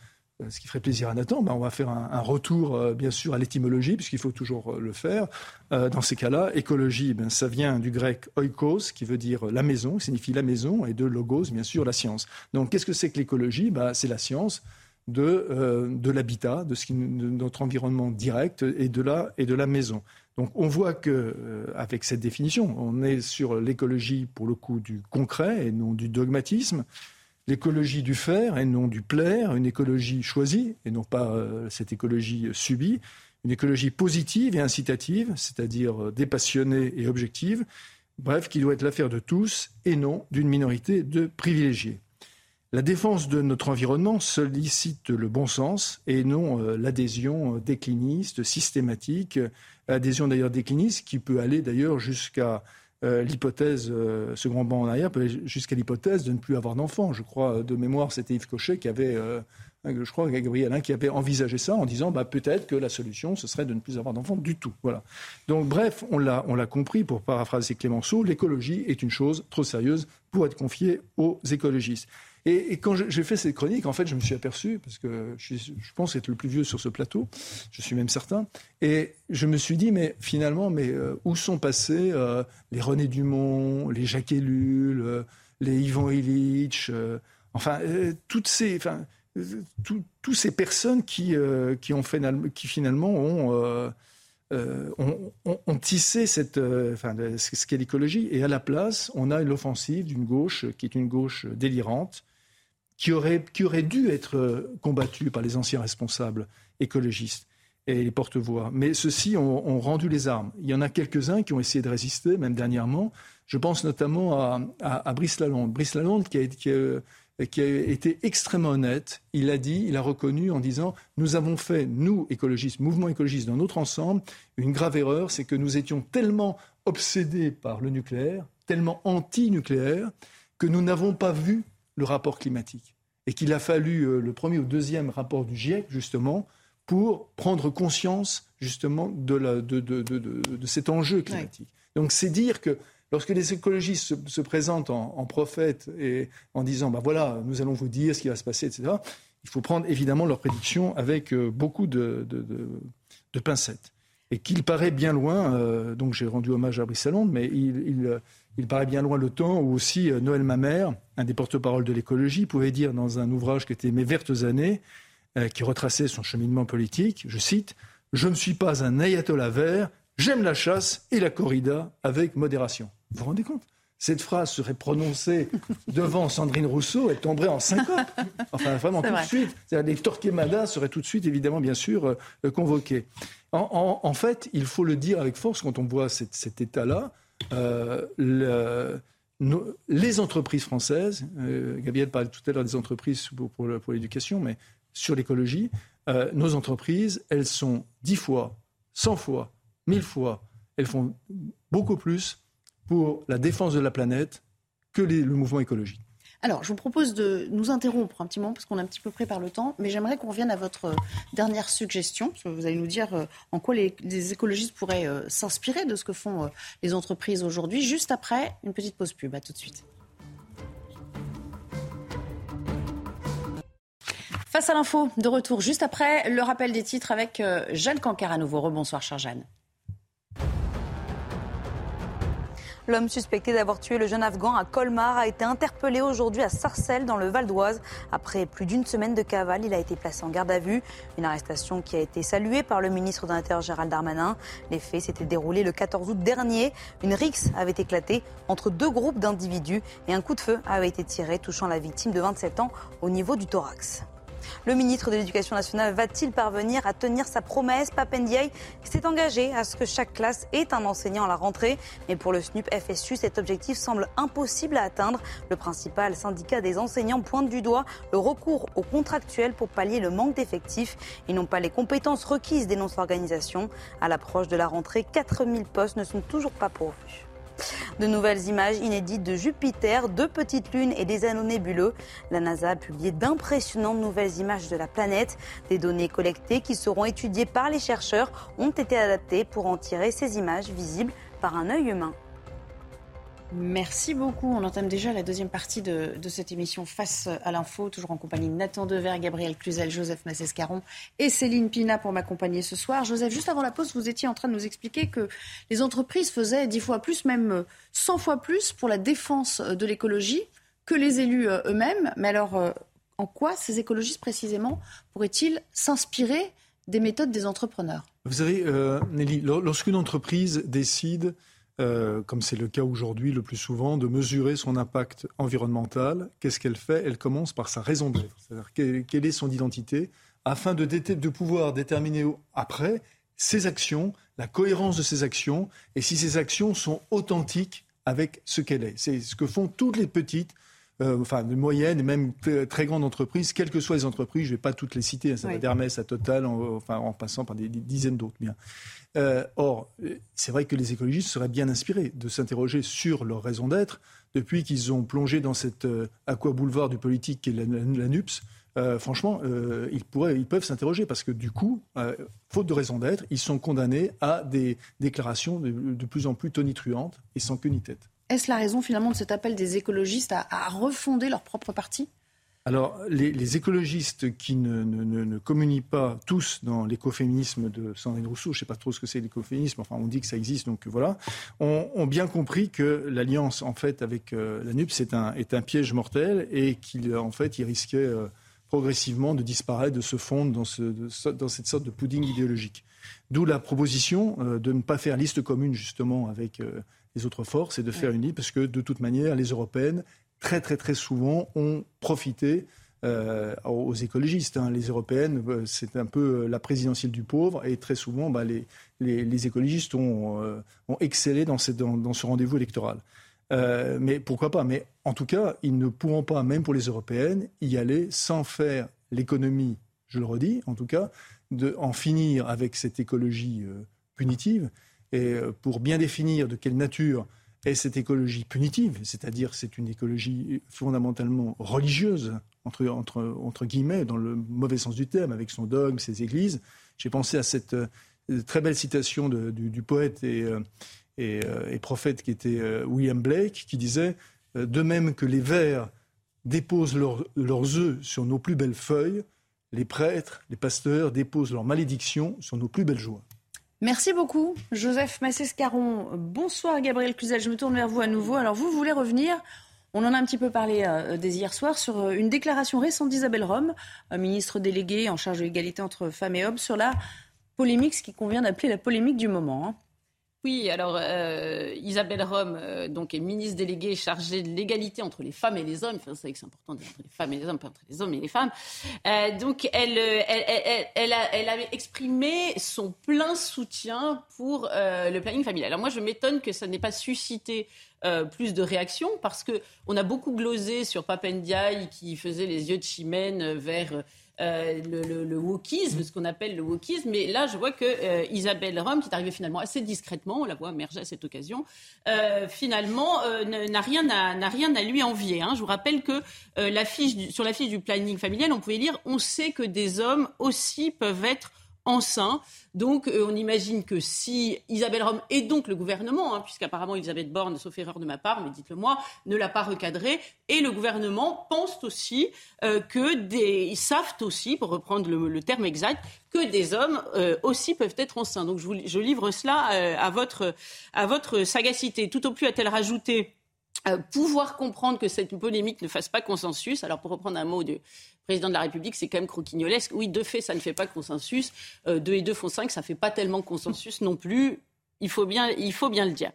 ce qui ferait plaisir à Nathan, ben on va faire un, retour, bien sûr, à l'étymologie, puisqu'il faut toujours le faire. dans ces cas-là, écologie, ben, ça vient du grec oikos, qui veut dire la maison, qui signifie la maison, et de logos, bien sûr, la science. Donc, qu'est-ce que c'est que l'écologie? Ben, C'est la science de, euh, de l'habitat, de, notre environnement direct et de la, et de la maison. Donc on voit que euh, avec cette définition, on est sur l'écologie pour le coup du concret et non du dogmatisme, l'écologie du faire et non du plaire, une écologie choisie et non pas euh, cette écologie subie, une écologie positive et incitative, c'est-à-dire dépassionnée et objective, bref, qui doit être l'affaire de tous et non d'une minorité de privilégiés. La défense de notre environnement sollicite le bon sens et non euh, l'adhésion décliniste, systématique, adhésion d'ailleurs décliniste qui peut aller d'ailleurs jusqu'à euh, l'hypothèse, euh, ce banc en arrière peut jusqu'à l'hypothèse de ne plus avoir d'enfants. Je crois, de mémoire, c'était Yves Cochet qui avait, je crois, Gabriel, qui avait envisagé ça en disant bah, peut-être que la solution, ce serait de ne plus avoir d'enfants du tout. Donc, bref, on l'a compris, pour paraphraser Clémenceau, l'écologie est une chose trop sérieuse pour être confiée aux écologistes. Et, quand j'ai fait cette chronique, en fait, je me suis aperçu, parce que je, pense être le plus vieux sur ce plateau, je suis même certain, et je me suis dit, mais finalement, mais euh, où sont passés euh, les René Dumont, les Jacques Ellul, euh, les Ivan Illich, enfin, toutes ces, enfin, toutes ces personnes qui, qui, ont fait, qui finalement ont... tissé cette, enfin, ce qu'est l'écologie. Et à la place, on a l'offensive d'une gauche qui est une gauche délirante, qui aurait, qui aurait dû être euh, combattu par les anciens responsables écologistes et les porte-voix. Mais ceux-ci ont, rendu les armes. Il y en a quelques-uns qui ont essayé de résister, même dernièrement. Je pense notamment à, Brice Lalonde. Brice Lalonde qui a, qui a été extrêmement honnête. Il a dit, il a reconnu en disant Nous avons fait, nous, écologistes, mouvement écologiste, dans notre ensemble, une grave erreur, c'est que nous étions tellement obsédés par le nucléaire, tellement anti-nucléaire, que nous n'avons pas vu le rapport climatique. Et qu'il a fallu euh, le premier ou deuxième rapport du GIEC, justement, pour prendre conscience, justement, de, la, de, de, de, cet enjeu climatique. Donc c'est dire que lorsque les écologistes se, présentent en, prophètes et en disant, ben voilà, nous allons vous dire ce qui va se passer, etc., il faut prendre évidemment leurs prédictions avec euh, beaucoup de, pincettes. Et qu'il paraît bien loin, euh, donc j'ai rendu hommage à Brice mais il, il il paraît bien loin le temps où aussi euh, Noël Mamère, un des porte-parole de l'écologie, pouvait dire dans un ouvrage qui était Mes vertes années, euh, qui retraçait son cheminement politique, je cite, Je ne suis pas un ayatollah vert, j'aime la chasse et la corrida avec modération. Vous vous rendez compte? Cette phrase serait prononcée devant Sandrine Rousseau, elle tomberait en syncope. Enfin, vraiment tout de suite. Les Torquemada seraient tout de suite, évidemment, bien sûr, euh, convoqués. En, fait, il faut le dire avec force quand on voit cet état-là. Euh, le, les entreprises françaises, euh, Gabriel parlait tout à l'heure des entreprises pour, l'éducation, mais sur l'écologie, euh, nos entreprises, elles sont dix fois, cent fois, mille fois, elles font beaucoup plus pour la défense de la planète que le mouvement écologique. Alors, je vous propose de nous interrompre un petit moment parce qu'on est un petit peu près par le temps, mais j'aimerais qu'on revienne à votre euh, dernière suggestion, que vous allez nous dire euh, en quoi les, écologistes pourraient euh, s'inspirer de ce que font les entreprises aujourd'hui, juste après une petite pause pub. Tout de suite. Face à l'info, de retour juste après le rappel des titres avec Jeanne Cancar à nouveau. Rebonsoir, chère Jeanne. L'homme suspecté d'avoir tué le jeune Afghan à Colmar a été interpellé aujourd'hui à Sarcelles, dans le Val d'Oise. Après plus d'une semaine de cavale, il a été placé en garde à vue. Une arrestation qui a été saluée par le ministre de l'Intérieur Gérald Darmanin. Les faits s'étaient déroulés le 14 août dernier. Une rixe avait éclaté entre deux groupes d'individus et un coup de feu avait été tiré, touchant la victime de 27 ans au niveau du thorax. Le ministre de l'Éducation nationale va-t-il parvenir à tenir sa promesse? Papendiaï s'est engagé à ce que chaque classe ait un enseignant à la rentrée. Mais pour le SNUP FSU, cet objectif semble impossible à atteindre. Le principal syndicat des enseignants pointe du doigt le recours aux contractuels pour pallier le manque d'effectifs. Ils n'ont pas les compétences requises, dénonce l'organisation. À l'approche de la rentrée, 4000 postes ne sont toujours pas pourvus. De nouvelles images inédites de Jupiter, deux petites lunes et des anneaux nébuleux. La NASA a publié d'impressionnantes nouvelles images de la planète. Des données collectées qui seront étudiées par les chercheurs ont été adaptées pour en tirer ces images visibles par un œil humain. Merci beaucoup. On entame déjà la deuxième partie de, cette émission Face à l'info, toujours en compagnie de Nathan Dever, Gabriel Cluzel, Joseph Massescaron et Céline Pina pour m'accompagner ce soir. Joseph, juste avant la pause, vous étiez en train de nous expliquer que les entreprises faisaient dix fois plus, même cent fois plus pour la défense de l'écologie que les élus euh, eux-mêmes. Mais alors, euh, en quoi ces écologistes précisément pourraient-ils s'inspirer des méthodes des entrepreneurs? Vous savez, euh, Nelly, lorsqu'une entreprise décide euh, comme c'est le cas aujourd'hui le plus souvent, de mesurer son impact environnemental. Qu'est-ce qu'elle fait? Elle commence par sa raison d'être, c'est-à-dire quelle, est son identité, afin de, pouvoir déterminer après ses actions, la cohérence de ses actions, et si ces actions sont authentiques avec ce qu'elle est. C'est ce que font toutes les petites euh, enfin de moyennes et même très grandes entreprises, quelles que soient les entreprises, je ne vais pas toutes les citer, hein, ça va d'Hermès à Total, en, enfin, en passant par des, dizaines d'autres. Bien. Euh, or, c'est vrai que les écologistes seraient bien inspirés de s'interroger sur leur raison d'être depuis qu'ils ont plongé dans cet euh, aqua boulevard du politique qui est la, NUPS. franchement, ils, pourraient, ils peuvent s'interroger parce que du coup, faute de raison d'être, ils sont condamnés à des déclarations de, de plus en plus tonitruantes et sans queue ni tête. Est-ce la raison finalement de cet appel des écologistes à, refonder leur propre parti? Alors, les, écologistes qui ne, communient pas tous dans l'écoféminisme de Sandrine Rousseau, je ne sais pas trop ce que c'est l'écoféminisme, enfin on dit que ça existe, donc voilà, ont, bien compris que l'alliance en fait avec euh, la NUPS est un, piège mortel et qu'il fait risquait euh, progressivement de disparaître, de se fondre dans cette sorte de pudding idéologique. D'où la proposition euh, de ne pas faire liste commune justement avec les autres forces et de faire une ligne, parce que de toute manière, les européennes, très très très souvent, ont profité euh, aux écologistes. Hein. Les européennes, euh, c'est un peu la présidentielle du pauvre, et très souvent, bah, les, les, écologistes ont, euh, ont excellé dans, dans, dans ce rendez-vous électoral. mais pourquoi pas? Mais en tout cas, ils ne pourront pas, même pour les européennes, y aller sans faire l'économie, je le redis, en tout cas, de en finir avec cette écologie punitive et euh, pour bien définir de quelle nature est cette écologie punitive, c'est-à-dire c'est une écologie fondamentalement religieuse, entre, guillemets, dans le mauvais sens du terme, avec son dogme, ses églises. J'ai pensé à cette euh, très belle citation du, poète et, euh, et, prophète qui était William Blake, qui disait De même que les vers déposent leurs œufs sur nos plus belles feuilles, les prêtres, les pasteurs déposent leurs malédictions sur nos plus belles joies. Merci beaucoup, Joseph Massescaron. Bonsoir, Gabriel Cluzel. Je me tourne vers vous à nouveau. Alors, vous voulez revenir? On en a un petit peu parlé euh, dès hier soir sur euh, une déclaration récente d'Isabelle Rome, ministre déléguée en charge de l'égalité entre femmes et hommes, sur la polémique, ce qui convient d'appeler la polémique du moment. Hein. Oui, alors euh, Isabelle Rome euh, donc est ministre déléguée chargée de l'égalité entre les femmes et les hommes. Enfin, c'est que c'est important d'être entre les femmes et les hommes, pas entre les hommes et les femmes. Euh, donc elle, elle, elle, elle, avait exprimé son plein soutien pour le planning familial. Alors moi, je m'étonne que ça n'ait pas suscité plus de réactions parce que on a beaucoup glosé sur Papendiaï qui faisait les yeux de chimène vers euh, le, le, ce qu'on appelle le wokisme. Mais là, je vois que euh, Isabelle Rome, qui est arrivée finalement assez discrètement, on la voit émerger à cette occasion, euh, finalement n'a rien, à, rien à lui envier. Hein. Je vous rappelle que sur la fiche du planning familial, on pouvait lire on sait que des hommes aussi peuvent être enceints. Donc, euh, on imagine que si Isabelle Rome et donc le gouvernement, hein, puisqu'apparemment Elisabeth Borne, sauf erreur de ma part, mais dites-le moi, ne l'a pas recadré, et le gouvernement pense aussi euh, que des, ils savent aussi, pour reprendre le, terme exact, que des hommes euh, aussi peuvent être enceints. Donc, je, je livre cela à votre à votre sagacité. Tout au plus a-t-elle rajouté pouvoir comprendre que cette polémique ne fasse pas consensus. Alors, pour reprendre un mot de président de la République, c'est quand même croquignolesque. Oui, deux faits, ça ne fait pas consensus. Euh, deux et deux font cinq, ça ne fait pas tellement consensus non plus. Il faut bien, il faut bien le dire.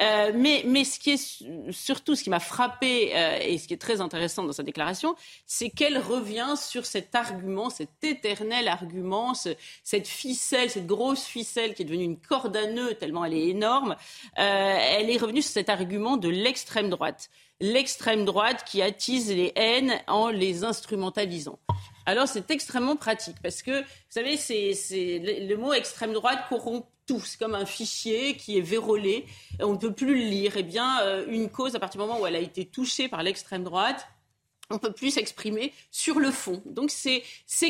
Euh, mais, mais ce qui est surtout ce qui m'a frappé euh, et ce qui est très intéressant dans sa déclaration, c'est qu'elle revient sur cet argument, cet éternel argument, cette ficelle, cette grosse ficelle qui est devenue une corde à nœud tellement elle est énorme. elle est revenue sur cet argument de l'extrême droite l'extrême droite qui attise les haines en les instrumentalisant. Alors c'est extrêmement pratique parce que, vous savez, c'est, le, mot extrême droite corrompt tout. C'est comme un fichier qui est vérolé, on ne peut plus le lire. Eh bien, euh, une cause, à partir du moment où elle a été touchée par l'extrême droite, on peut plus s'exprimer sur le fond. Donc c'est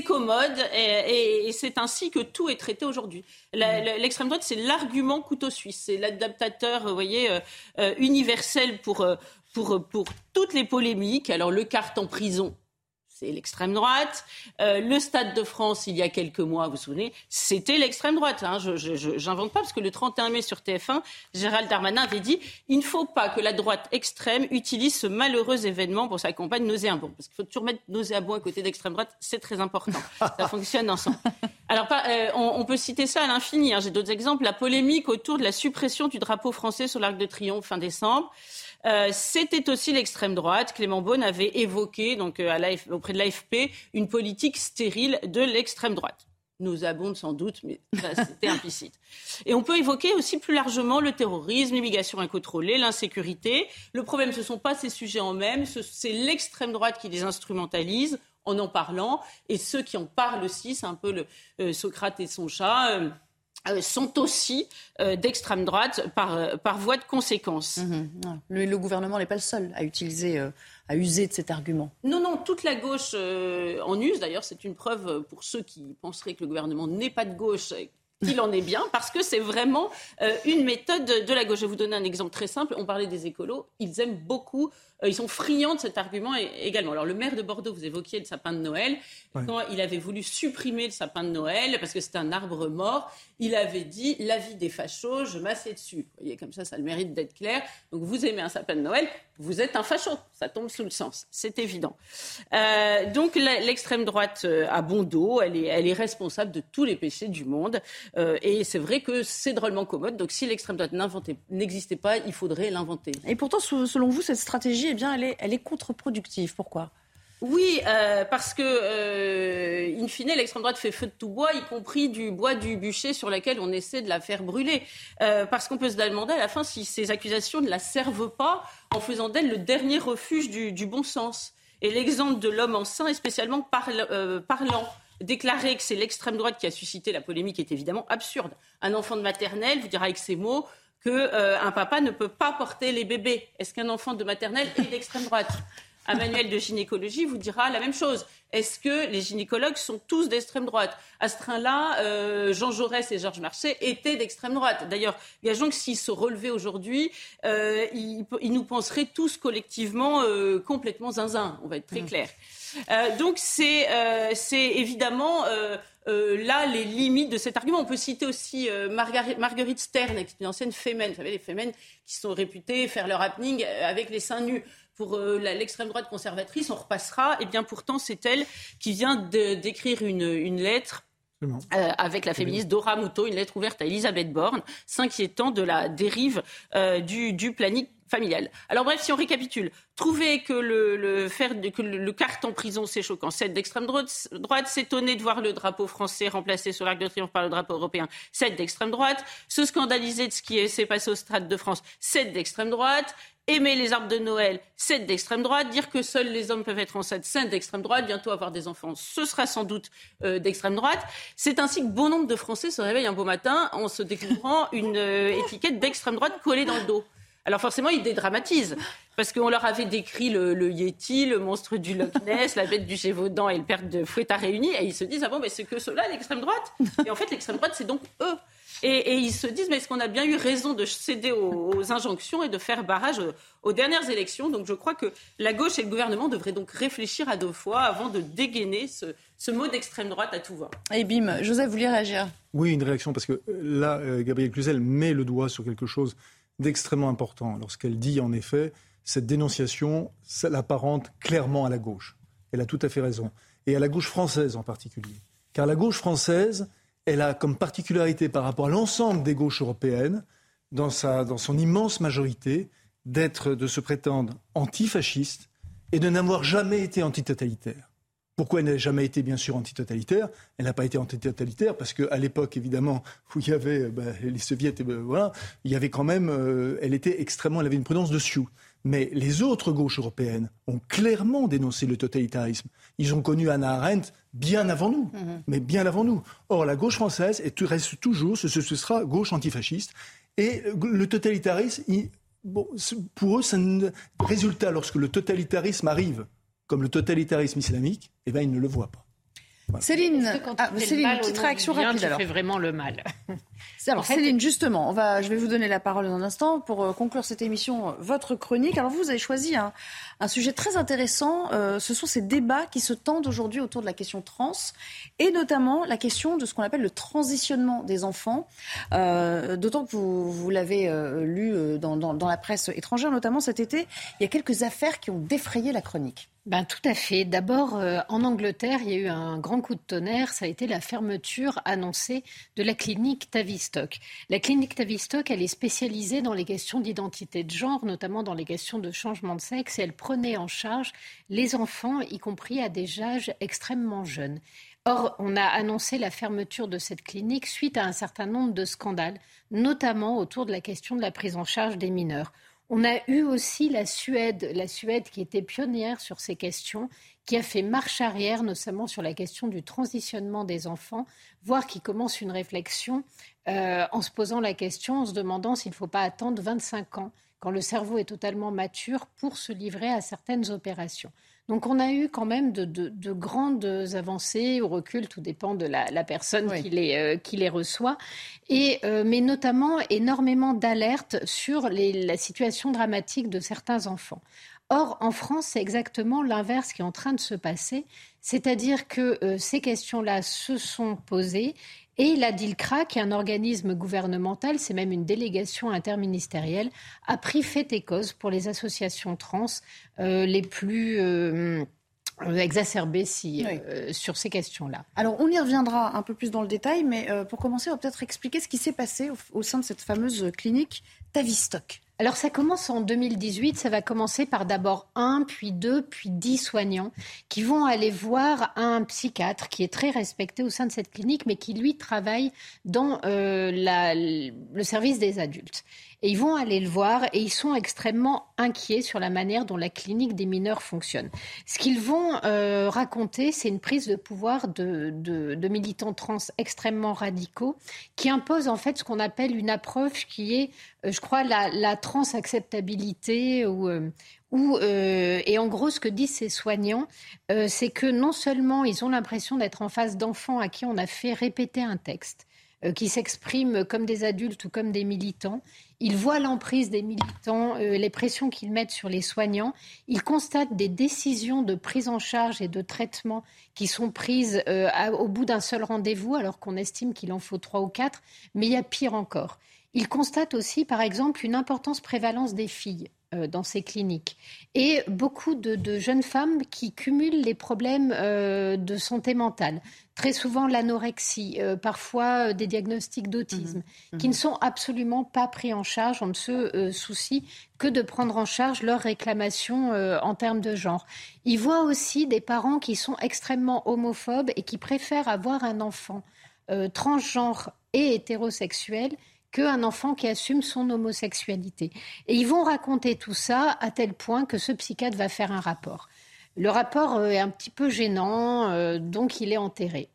commode et, c'est ainsi que tout est traité aujourd'hui. L'extrême droite, c'est l'argument couteau suisse, c'est l'adaptateur, vous voyez, euh, euh, universel pour, pour, pour toutes les polémiques. Alors le carte en prison, c'est l'extrême droite. Euh, le Stade de France, il y a quelques mois, vous vous souvenez, c'était l'extrême droite. Hein. Je n'invente pas, parce que le 31 mai sur TF1, Gérald Darmanin avait dit il ne faut pas que la droite extrême utilise ce malheureux événement pour sa campagne nauséabond. Parce qu'il faut toujours mettre nauséabond à côté d'extrême droite, c'est très important. ça fonctionne ensemble. Alors, euh, on, peut citer ça à l'infini. Hein. J'ai d'autres exemples. La polémique autour de la suppression du drapeau français sur l'Arc de Triomphe fin décembre. Euh, c'était aussi l'extrême droite. Clément Beaune avait évoqué donc, euh, auprès de l'AFP une politique stérile de l'extrême droite. nauséabonde sans doute, mais c'était implicite. Et on peut évoquer aussi plus largement le terrorisme, l'immigration incontrôlée, l'insécurité. Le problème, ce ne sont pas ces sujets en même, c'est l'extrême droite qui les instrumentalise en en parlant, et ceux qui en parlent aussi, c'est un peu le euh, Socrate et son chat. Euh, euh, sont aussi d'extrême droite par, par voie de conséquence. Mmh le, gouvernement n'est pas le seul à utiliser, à user de cet argument. Non, non, toute la gauche en use. D'ailleurs, c'est une preuve pour ceux qui penseraient que le gouvernement n'est pas de gauche qu'il en est bien, parce que c'est vraiment une méthode de la gauche. Je vais vous donner un exemple très simple. On parlait des écolos. Ils aiment beaucoup euh, ils sont friands de cet argument également. Alors le maire de Bordeaux, vous évoquiez le sapin de Noël, quand il avait voulu supprimer le sapin de Noël parce que c'est un arbre mort, il avait dit la vie des fachos, je m'assieds dessus. Vous voyez, comme ça, ça le mérite d'être clair. Donc vous aimez un sapin de Noël, vous êtes un facho, ça tombe sous le sens, c'est évident. Euh, donc l'extrême droite euh, a bon dos, elle est, responsable de tous les péchés du monde, et c'est vrai que c'est drôlement commode. Donc si l'extrême droite n'existait pas, il faudrait l'inventer. Et pourtant, selon vous, cette stratégie eh bien, elle est, elle est contre-productive. Pourquoi? Oui, euh, parce que, euh, in fine, l'extrême droite fait feu de tout bois, y compris du bois du bûcher sur lequel on essaie de la faire brûler. Euh, parce qu'on peut se demander à la fin si ces accusations ne la servent pas en faisant d'elle le dernier refuge du, bon sens. Et l'exemple de l'homme enceint est spécialement parlant. Déclarer que c'est l'extrême droite qui a suscité la polémique est évidemment absurde. Un enfant de maternelle vous dira avec ces mots qu'un papa ne peut pas porter les bébés. Est-ce qu'un enfant de maternelle est d'extrême droite? Un manuel de gynécologie vous dira la même chose. Est-ce que les gynécologues sont tous d'extrême droite? À ce train-là, euh, Jean Jaurès et Georges Marchais étaient d'extrême droite. D'ailleurs, gageons que s'ils se relevaient aujourd'hui, euh, ils, nous penseraient tous collectivement complètement zinzin. On va être très mmh. clair. donc c'est évidemment euh, là les limites de cet argument. On peut citer aussi euh, Marguerite Stern, qui est une ancienne fémène. Vous savez, les fémènes qui sont réputées faire leur happening euh, avec les seins nus. Pour l'extrême droite conservatrice, on repassera. Et eh bien pourtant, c'est elle qui vient d'écrire une, une lettre avec la féministe Dora Muto, une lettre ouverte à Elisabeth Borne, s'inquiétant de la dérive du, du, planning familial. Alors bref, si on récapitule, trouver que le, faire que le, carte en prison, c'est choquant. C'est d'extrême droite, droite s'étonner de voir le drapeau français remplacé sur l'Arc de Triomphe par le drapeau européen, c'est d'extrême droite. Se scandaliser de ce qui s'est passé au Stade de France, c'est d'extrême droite. Aimer les arbres de Noël, c'est d'extrême droite. Dire que seuls les hommes peuvent être enceintes, c'est d'extrême droite. Bientôt avoir des enfants, ce sera sans doute euh, d'extrême droite. C'est ainsi que bon nombre de Français se réveillent un beau matin en se découvrant une euh, étiquette d'extrême droite collée dans le dos. Alors forcément, ils dédramatisent. Parce qu'on leur avait décrit le, Yeti, le monstre du Loch Ness, la bête du Gévaudan et le père de Fouettard réunis. Et ils se disent, ah bon, mais c'est que cela, l'extrême droite Et en fait, l'extrême droite, c'est donc eux. Et, ils se disent, mais est-ce qu'on a bien eu raison de céder aux, injonctions et de faire barrage aux, dernières élections? Donc je crois que la gauche et le gouvernement devraient donc réfléchir à deux fois avant de dégainer ce, mot d'extrême droite à tout va. Et bim, Joseph, vous voulez réagir? Oui, une réaction, parce que là, euh, Gabriel Cluzel met le doigt sur quelque chose d'extrêmement important lorsqu'elle dit en effet cette dénonciation l'apparente clairement à la gauche. Elle a tout à fait raison. Et à la gauche française en particulier. Car la gauche française, elle a comme particularité par rapport à l'ensemble des gauches européennes, dans, sa, dans son immense majorité, d'être, de se prétendre antifasciste et de n'avoir jamais été antitotalitaire. Pourquoi elle n'a jamais été, bien sûr, antitotalitaire? Elle n'a pas été antitotalitaire parce qu'à l'époque, évidemment, où il y avait bah, les soviets, et, bah, voilà, il y avait quand même, euh, elle était extrêmement, elle avait une prudence dessus. Mais les autres gauches européennes ont clairement dénoncé le totalitarisme. Ils ont connu Anna Arendt bien avant nous, mhm. mais bien avant nous. Or, la gauche française reste toujours, ce, sera gauche antifasciste. Et le totalitarisme, bon, pour eux, c'est un résultat lorsque le totalitarisme arrive comme le totalitarisme islamique, eh ben, ils ne le voient pas. Céline, ah, Céline une petite réaction rapide. Tu fais vraiment le mal? Alors Céline, justement, on va, je vais vous donner la parole dans un instant pour euh, conclure cette émission, euh, votre chronique. Alors vous avez choisi un, un sujet très intéressant. Euh, ce sont ces débats qui se tendent aujourd'hui autour de la question trans et notamment la question de ce qu'on appelle le transitionnement des enfants. D'autant que vous, vous l'avez lu dans, dans, dans la presse étrangère, notamment cet été, il y a quelques affaires qui ont défrayé la chronique. Ben, tout à fait. D'abord, euh, en Angleterre, il y a eu un grand coup de tonnerre. Ça a été la fermeture annoncée de la clinique Tavistock. La clinique Tavistock, elle est spécialisée dans les questions d'identité de genre, notamment dans les questions de changement de sexe, et elle prenait en charge les enfants, y compris à des âges extrêmement jeunes. Or, on a annoncé la fermeture de cette clinique suite à un certain nombre de scandales, notamment autour de la question de la prise en charge des mineurs. On a eu aussi la Suède, la Suède qui était pionnière sur ces questions, qui a fait marche arrière, notamment sur la question du transitionnement des enfants, voire qui commence une réflexion euh, en se posant la question, en se demandant s'il ne faut pas attendre 25 ans, quand le cerveau est totalement mature, pour se livrer à certaines opérations. Donc on a eu quand même de, grandes avancées. Au recul, tout dépend de la, personne qui, les, euh, qui, les, reçoit, et, euh, mais notamment énormément d'alertes sur la situation dramatique de certains enfants. Or, en France, c'est exactement l'inverse qui est en train de se passer, c'est-à-dire que euh, ces questions-là se sont posées et la DILCRA, qui est un organisme gouvernemental, c'est même une délégation interministérielle, a pris fait et cause pour les associations trans euh, les plus euh, exacerbées si, euh, sur ces questions-là. Alors, on y reviendra un peu plus dans le détail, mais pour commencer, on va peut-être expliquer ce qui s'est passé au, au, sein de cette fameuse clinique Tavistock. Alors ça commence en 2018, ça va commencer par d'abord un, puis deux, puis dix soignants qui vont aller voir un psychiatre qui est très respecté au sein de cette clinique, mais qui lui travaille dans euh, le service des adultes. Et ils vont aller le voir et ils sont extrêmement inquiets sur la manière dont la clinique des mineurs fonctionne. Ce qu'ils vont euh, raconter, c'est une prise de pouvoir de, de, militants trans extrêmement radicaux qui imposent en fait ce qu'on appelle une approche qui est, euh, je crois, la, la trans-acceptabilité ou, euh, et en gros, ce que disent ces soignants, c'est que non seulement ils ont l'impression d'être en face d'enfants à qui on a fait répéter un texte, qui s'expriment comme des adultes ou comme des militants. Ils voient l'emprise des militants, euh, les pressions qu'ils mettent sur les soignants. Ils constatent des décisions de prise en charge et de traitement qui sont prises euh, au bout d'un seul rendez-vous, alors qu'on estime qu'il en faut trois ou quatre. Mais il y a pire encore. Ils constatent aussi, par exemple, une importance prévalence des filles. Euh, dans ces cliniques. Et beaucoup de, jeunes femmes qui cumulent les problèmes euh, de santé mentale. Très souvent l'anorexie, euh, parfois des diagnostics d'autisme, mmh. qui ne sont absolument pas pris en charge. On ne se soucie que de prendre en charge leurs réclamations en termes de genre. Ils voient aussi des parents qui sont extrêmement homophobes et qui préfèrent avoir un enfant transgenre et hétérosexuel qu'un enfant qui assume son homosexualité. Et ils vont raconter tout ça à tel point que ce psychiatre va faire un rapport. Le rapport euh, est un petit peu gênant, euh, donc il est enterré.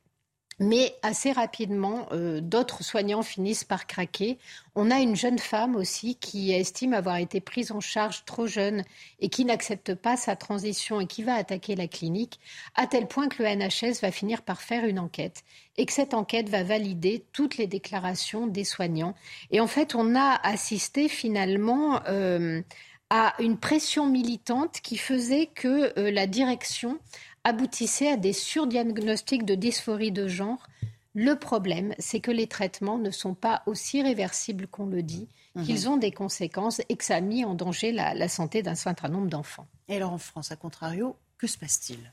Mais assez rapidement, euh, d'autres soignants finissent par craquer. On a une jeune femme aussi qui estime avoir été prise en charge trop jeune et qui n'accepte pas sa transition et qui va attaquer la clinique, à tel point que le NHS va finir par faire une enquête et que cette enquête va valider toutes les déclarations des soignants. Et en fait, on a assisté finalement à une pression militante qui faisait que euh, la direction aboutissait à des surdiagnostics de dysphorie de genre. Le problème, c'est que les traitements ne sont pas aussi réversibles qu'on le dit, mhm. qu'ils ont des conséquences et que ça a mis en danger la, la santé d'un certain nombre d'enfants. Et alors en France, à contrario, que se passe-t-il?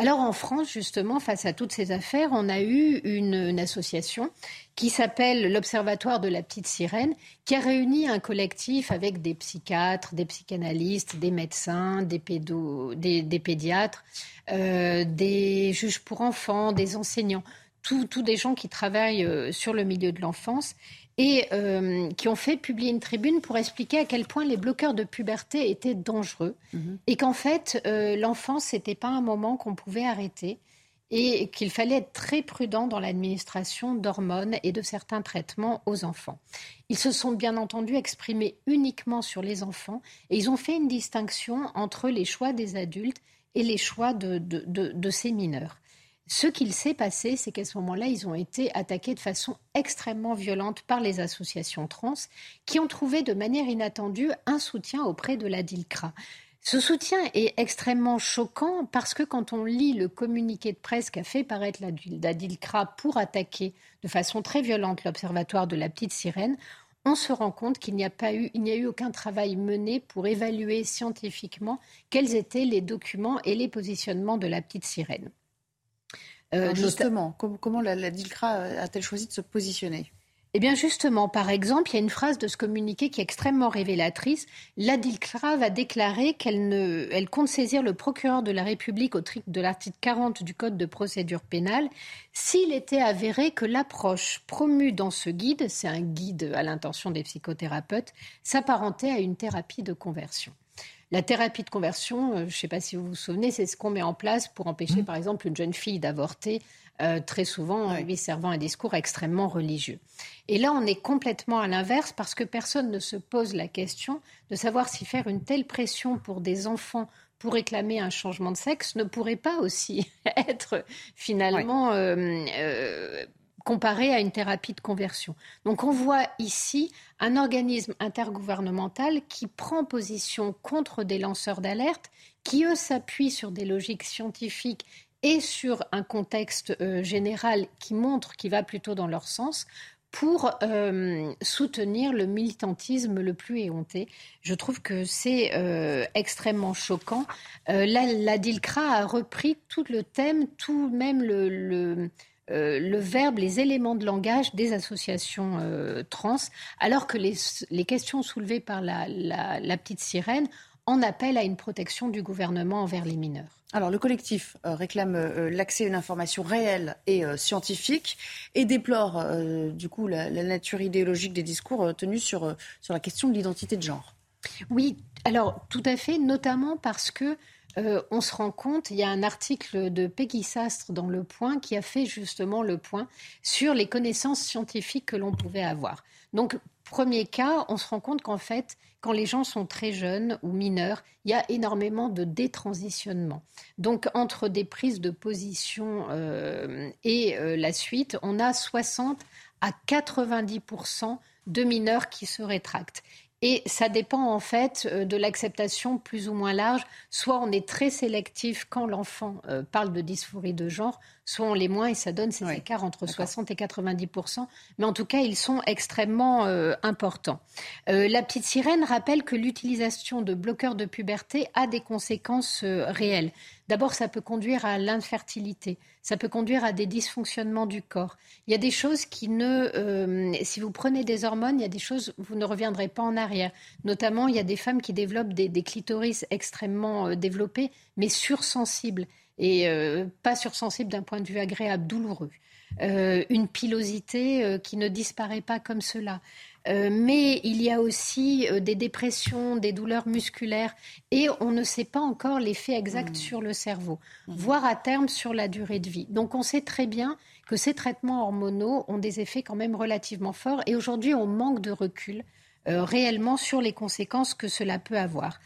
Alors en France, justement, face à toutes ces affaires, on a eu une, association qui s'appelle l'Observatoire de la petite sirène, qui a réuni un collectif avec des psychiatres, des psychanalystes, des médecins, des, des, pédiatres, euh, des juges pour enfants, des enseignants, tous des gens qui travaillent euh, sur le milieu de l'enfance et euh, qui ont fait publier une tribune pour expliquer à quel point les bloqueurs de puberté étaient dangereux mhm. et qu'en fait, euh, l'enfance, n'était pas un moment qu'on pouvait arrêter et qu'il fallait être très prudent dans l'administration d'hormones et de certains traitements aux enfants. Ils se sont bien entendu exprimés uniquement sur les enfants et ils ont fait une distinction entre les choix des adultes et les choix de, de ces mineurs. Ce qu'il s'est passé, c'est qu'à ce moment-là, ils ont été attaqués de façon extrêmement violente par les associations trans qui ont trouvé de manière inattendue un soutien auprès de la DILCRA. Ce soutien est extrêmement choquant parce que quand on lit le communiqué de presse qu'a fait paraître la, DILCRA pour attaquer de façon très violente l'observatoire de la petite sirène, on se rend compte qu'il n'y a pas n'y a eu aucun travail mené pour évaluer scientifiquement quels étaient les documents et les positionnements de la petite sirène. Euh, justement, comment la, DILCRA a-t-elle choisi de se positionner? Eh bien justement, par exemple, il y a une phrase de ce communiqué qui est extrêmement révélatrice. L'ADILCRA va déclarer qu'elle ne, elle compte saisir le procureur de la République au titre de l'article 40 du Code de procédure pénale s'il était avéré que l'approche promue dans ce guide, c'est un guide à l'intention des psychothérapeutes, s'apparentait à une thérapie de conversion. La thérapie de conversion, euh, je ne sais pas si vous vous souvenez, c'est ce qu'on met en place pour empêcher, mmh. par exemple, une jeune fille d'avorter, euh, très souvent lui servant un discours extrêmement religieux. Et là, on est complètement à l'inverse parce que personne ne se pose la question de savoir si faire une telle pression pour des enfants pour réclamer un changement de sexe ne pourrait pas aussi être finalement euh, comparé à une thérapie de conversion. Donc on voit ici un organisme intergouvernemental qui prend position contre des lanceurs d'alerte, qui eux s'appuient sur des logiques scientifiques et sur un contexte euh, général qui montre qu'il va plutôt dans leur sens pour euh, soutenir le militantisme le plus éhonté. Je trouve que c'est euh, extrêmement choquant. la DILCRA a repris tout le thème, tout même le euh, le verbe, les éléments de langage des associations euh, trans, alors que les, questions soulevées par la, petite sirène en appellent à une protection du gouvernement envers les mineurs. Alors, le collectif euh, réclame l'accès à une information réelle et scientifique et déplore, du coup, la, nature idéologique des discours tenus sur, sur la question de l'identité de genre. Oui, alors, tout à fait, notamment parce que euh, on se rend compte, il y a un article de Peggy Sastre dans Le Point qui a fait justement le point sur les connaissances scientifiques que l'on pouvait avoir. Donc, premier cas, on se rend compte qu'en fait, quand les gens sont très jeunes ou mineurs, il y a énormément de détransitionnement. Donc, entre des prises de position euh, et euh, la suite, on a 60 à 90 de mineurs qui se rétractent. Et ça dépend en fait euh, de l'acceptation plus ou moins large. Soit on est très sélectif quand l'enfant euh, parle de dysphorie de genre, soit on l'est moins et ça donne ces écarts entre 60 et 90% Mais en tout cas, ils sont extrêmement euh, importants. la petite sirène rappelle que l'utilisation de bloqueurs de puberté a des conséquences réelles. D'abord, ça peut conduire à l'infertilité, ça peut conduire à des dysfonctionnements du corps. Il y a des choses qui ne... Euh, si vous prenez des hormones, il y a des choses, vous ne reviendrez pas en arrière. Notamment, il y a des femmes qui développent des, clitoris extrêmement euh, développés, mais sursensibles. Et euh, pas sursensibles d'un point de vue agréable, douloureux. une pilosité qui ne disparaît pas comme cela. Euh, mais il y a aussi euh, des dépressions, des douleurs musculaires, et on ne sait pas encore l'effet exact mmh. sur le cerveau, mmh. voire à terme sur la durée de vie. Donc on sait très bien que ces traitements hormonaux ont des effets quand même relativement forts, et aujourd'hui on manque de recul euh, réellement sur les conséquences que cela peut avoir.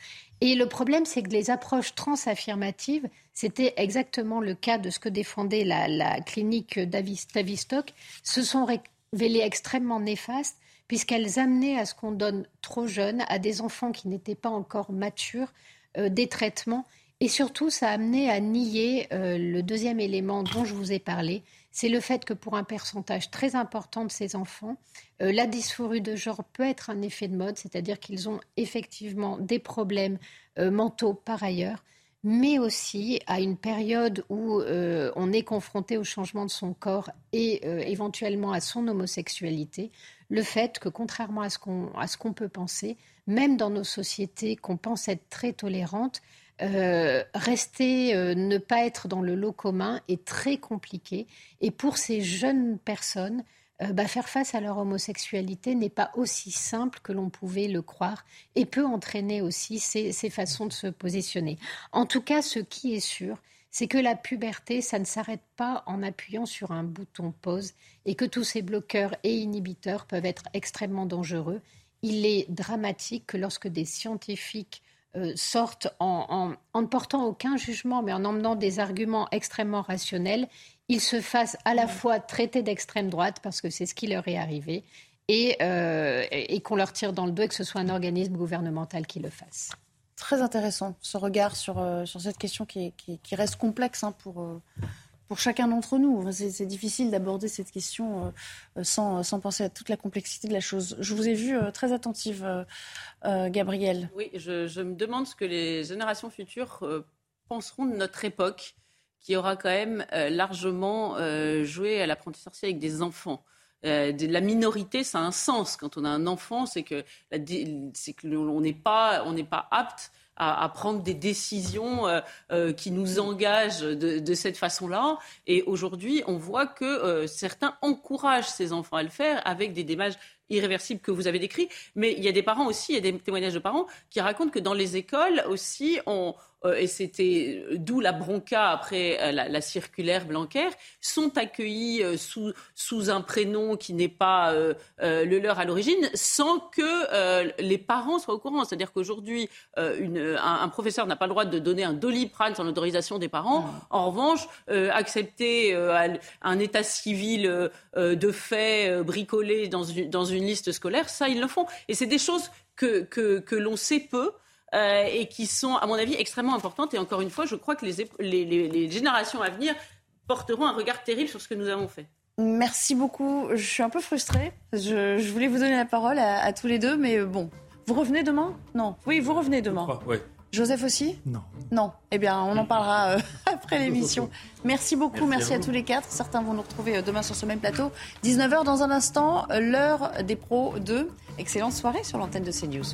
Et le problème, c'est que les approches transaffirmatives, c'était exactement le cas de ce que défendait la, clinique Tavistock, se sont révélées extrêmement néfastes puisqu'elles amenaient à ce qu'on donne trop jeune à des enfants qui n'étaient pas encore matures euh, des traitements. Et surtout, ça a amené à nier euh, le deuxième élément dont je vous ai parlé, c'est le fait que pour un pourcentage très important de ces enfants, euh, la dysphorie de genre peut être un effet de mode, c'est-à-dire qu'ils ont effectivement des problèmes mentaux par ailleurs, mais aussi à une période où on est confronté au changement de son corps et éventuellement à son homosexualité. Le fait que, contrairement à ce qu'on peut penser, même dans nos sociétés qu'on pense être très tolérantes, euh, rester, euh, ne pas être dans le lot commun est très compliqué. Et pour ces jeunes personnes, euh, bah, faire face à leur homosexualité n'est pas aussi simple que l'on pouvait le croire et peut entraîner aussi ces, ces façons de se positionner. En tout cas, ce qui est sûr, c'est que la puberté, ça ne s'arrête pas en appuyant sur un bouton pause et que tous ces bloqueurs et inhibiteurs peuvent être extrêmement dangereux. Il est dramatique que lorsque des scientifiques euh, sortent en, ne portant aucun jugement, mais en emmenant des arguments extrêmement rationnels, ils se fassent à la fois traiter d'extrême droite, parce que c'est ce qui leur est arrivé, et, euh, et qu'on leur tire dans le dos et que ce soit un organisme gouvernemental qui le fasse. Très intéressant, ce regard sur, euh, sur cette question qui, qui, reste complexe hein, pour, pour chacun d'entre nous. C'est difficile d'aborder cette question euh, sans, sans, penser à toute la complexité de la chose. Je vous ai vu très attentive, Gabrielle. Oui, je, me demande ce que les générations futures penseront de notre époque, qui aura quand même largement joué à l'apprenti sorcier avec des enfants. la minorité, ça a un sens. Quand on a un enfant, c'est que, c'est que on n'est pas, on n'est pas apte à, prendre des décisions euh, euh, qui nous engagent de, cette façon-là. Et aujourd'hui, on voit que euh, certains encouragent ces enfants à le faire avec des démarches irréversibles que vous avez décrits. Mais il y a des parents aussi, il y a des témoignages de parents qui racontent que dans les écoles aussi, on, et c'était euh, d'où la bronca après euh, la, circulaire Blanquer, sont accueillis sous, sous un prénom qui n'est pas le leur à l'origine, sans que les parents soient au courant. C'est-à-dire qu'aujourd'hui, un, un, professeur n'a pas le droit de donner un doliprane sans l'autorisation des parents. En revanche, accepter un état civil de fait bricolé dans une, dans une liste scolaire, ça, ils le font. Et c'est des choses que, que, que l'on sait peu. Euh, et qui sont, à mon avis, extrêmement importantes. Et encore une fois, je crois que les, les, générations à venir porteront un regard terrible sur ce que nous avons fait. Merci beaucoup. Je suis un peu frustrée. Je, voulais vous donner la parole à, tous les deux, mais bon. Vous revenez demain? Non. Oui, vous revenez demain. Joseph aussi? Non. Non. Eh bien, on en parlera euh, après l'émission. Merci beaucoup, merci, à, tous les quatre. Certains vont nous retrouver euh, demain sur ce même plateau. 19h dans un instant, l'heure des pros 2. Excellente soirée sur l'antenne de CNews.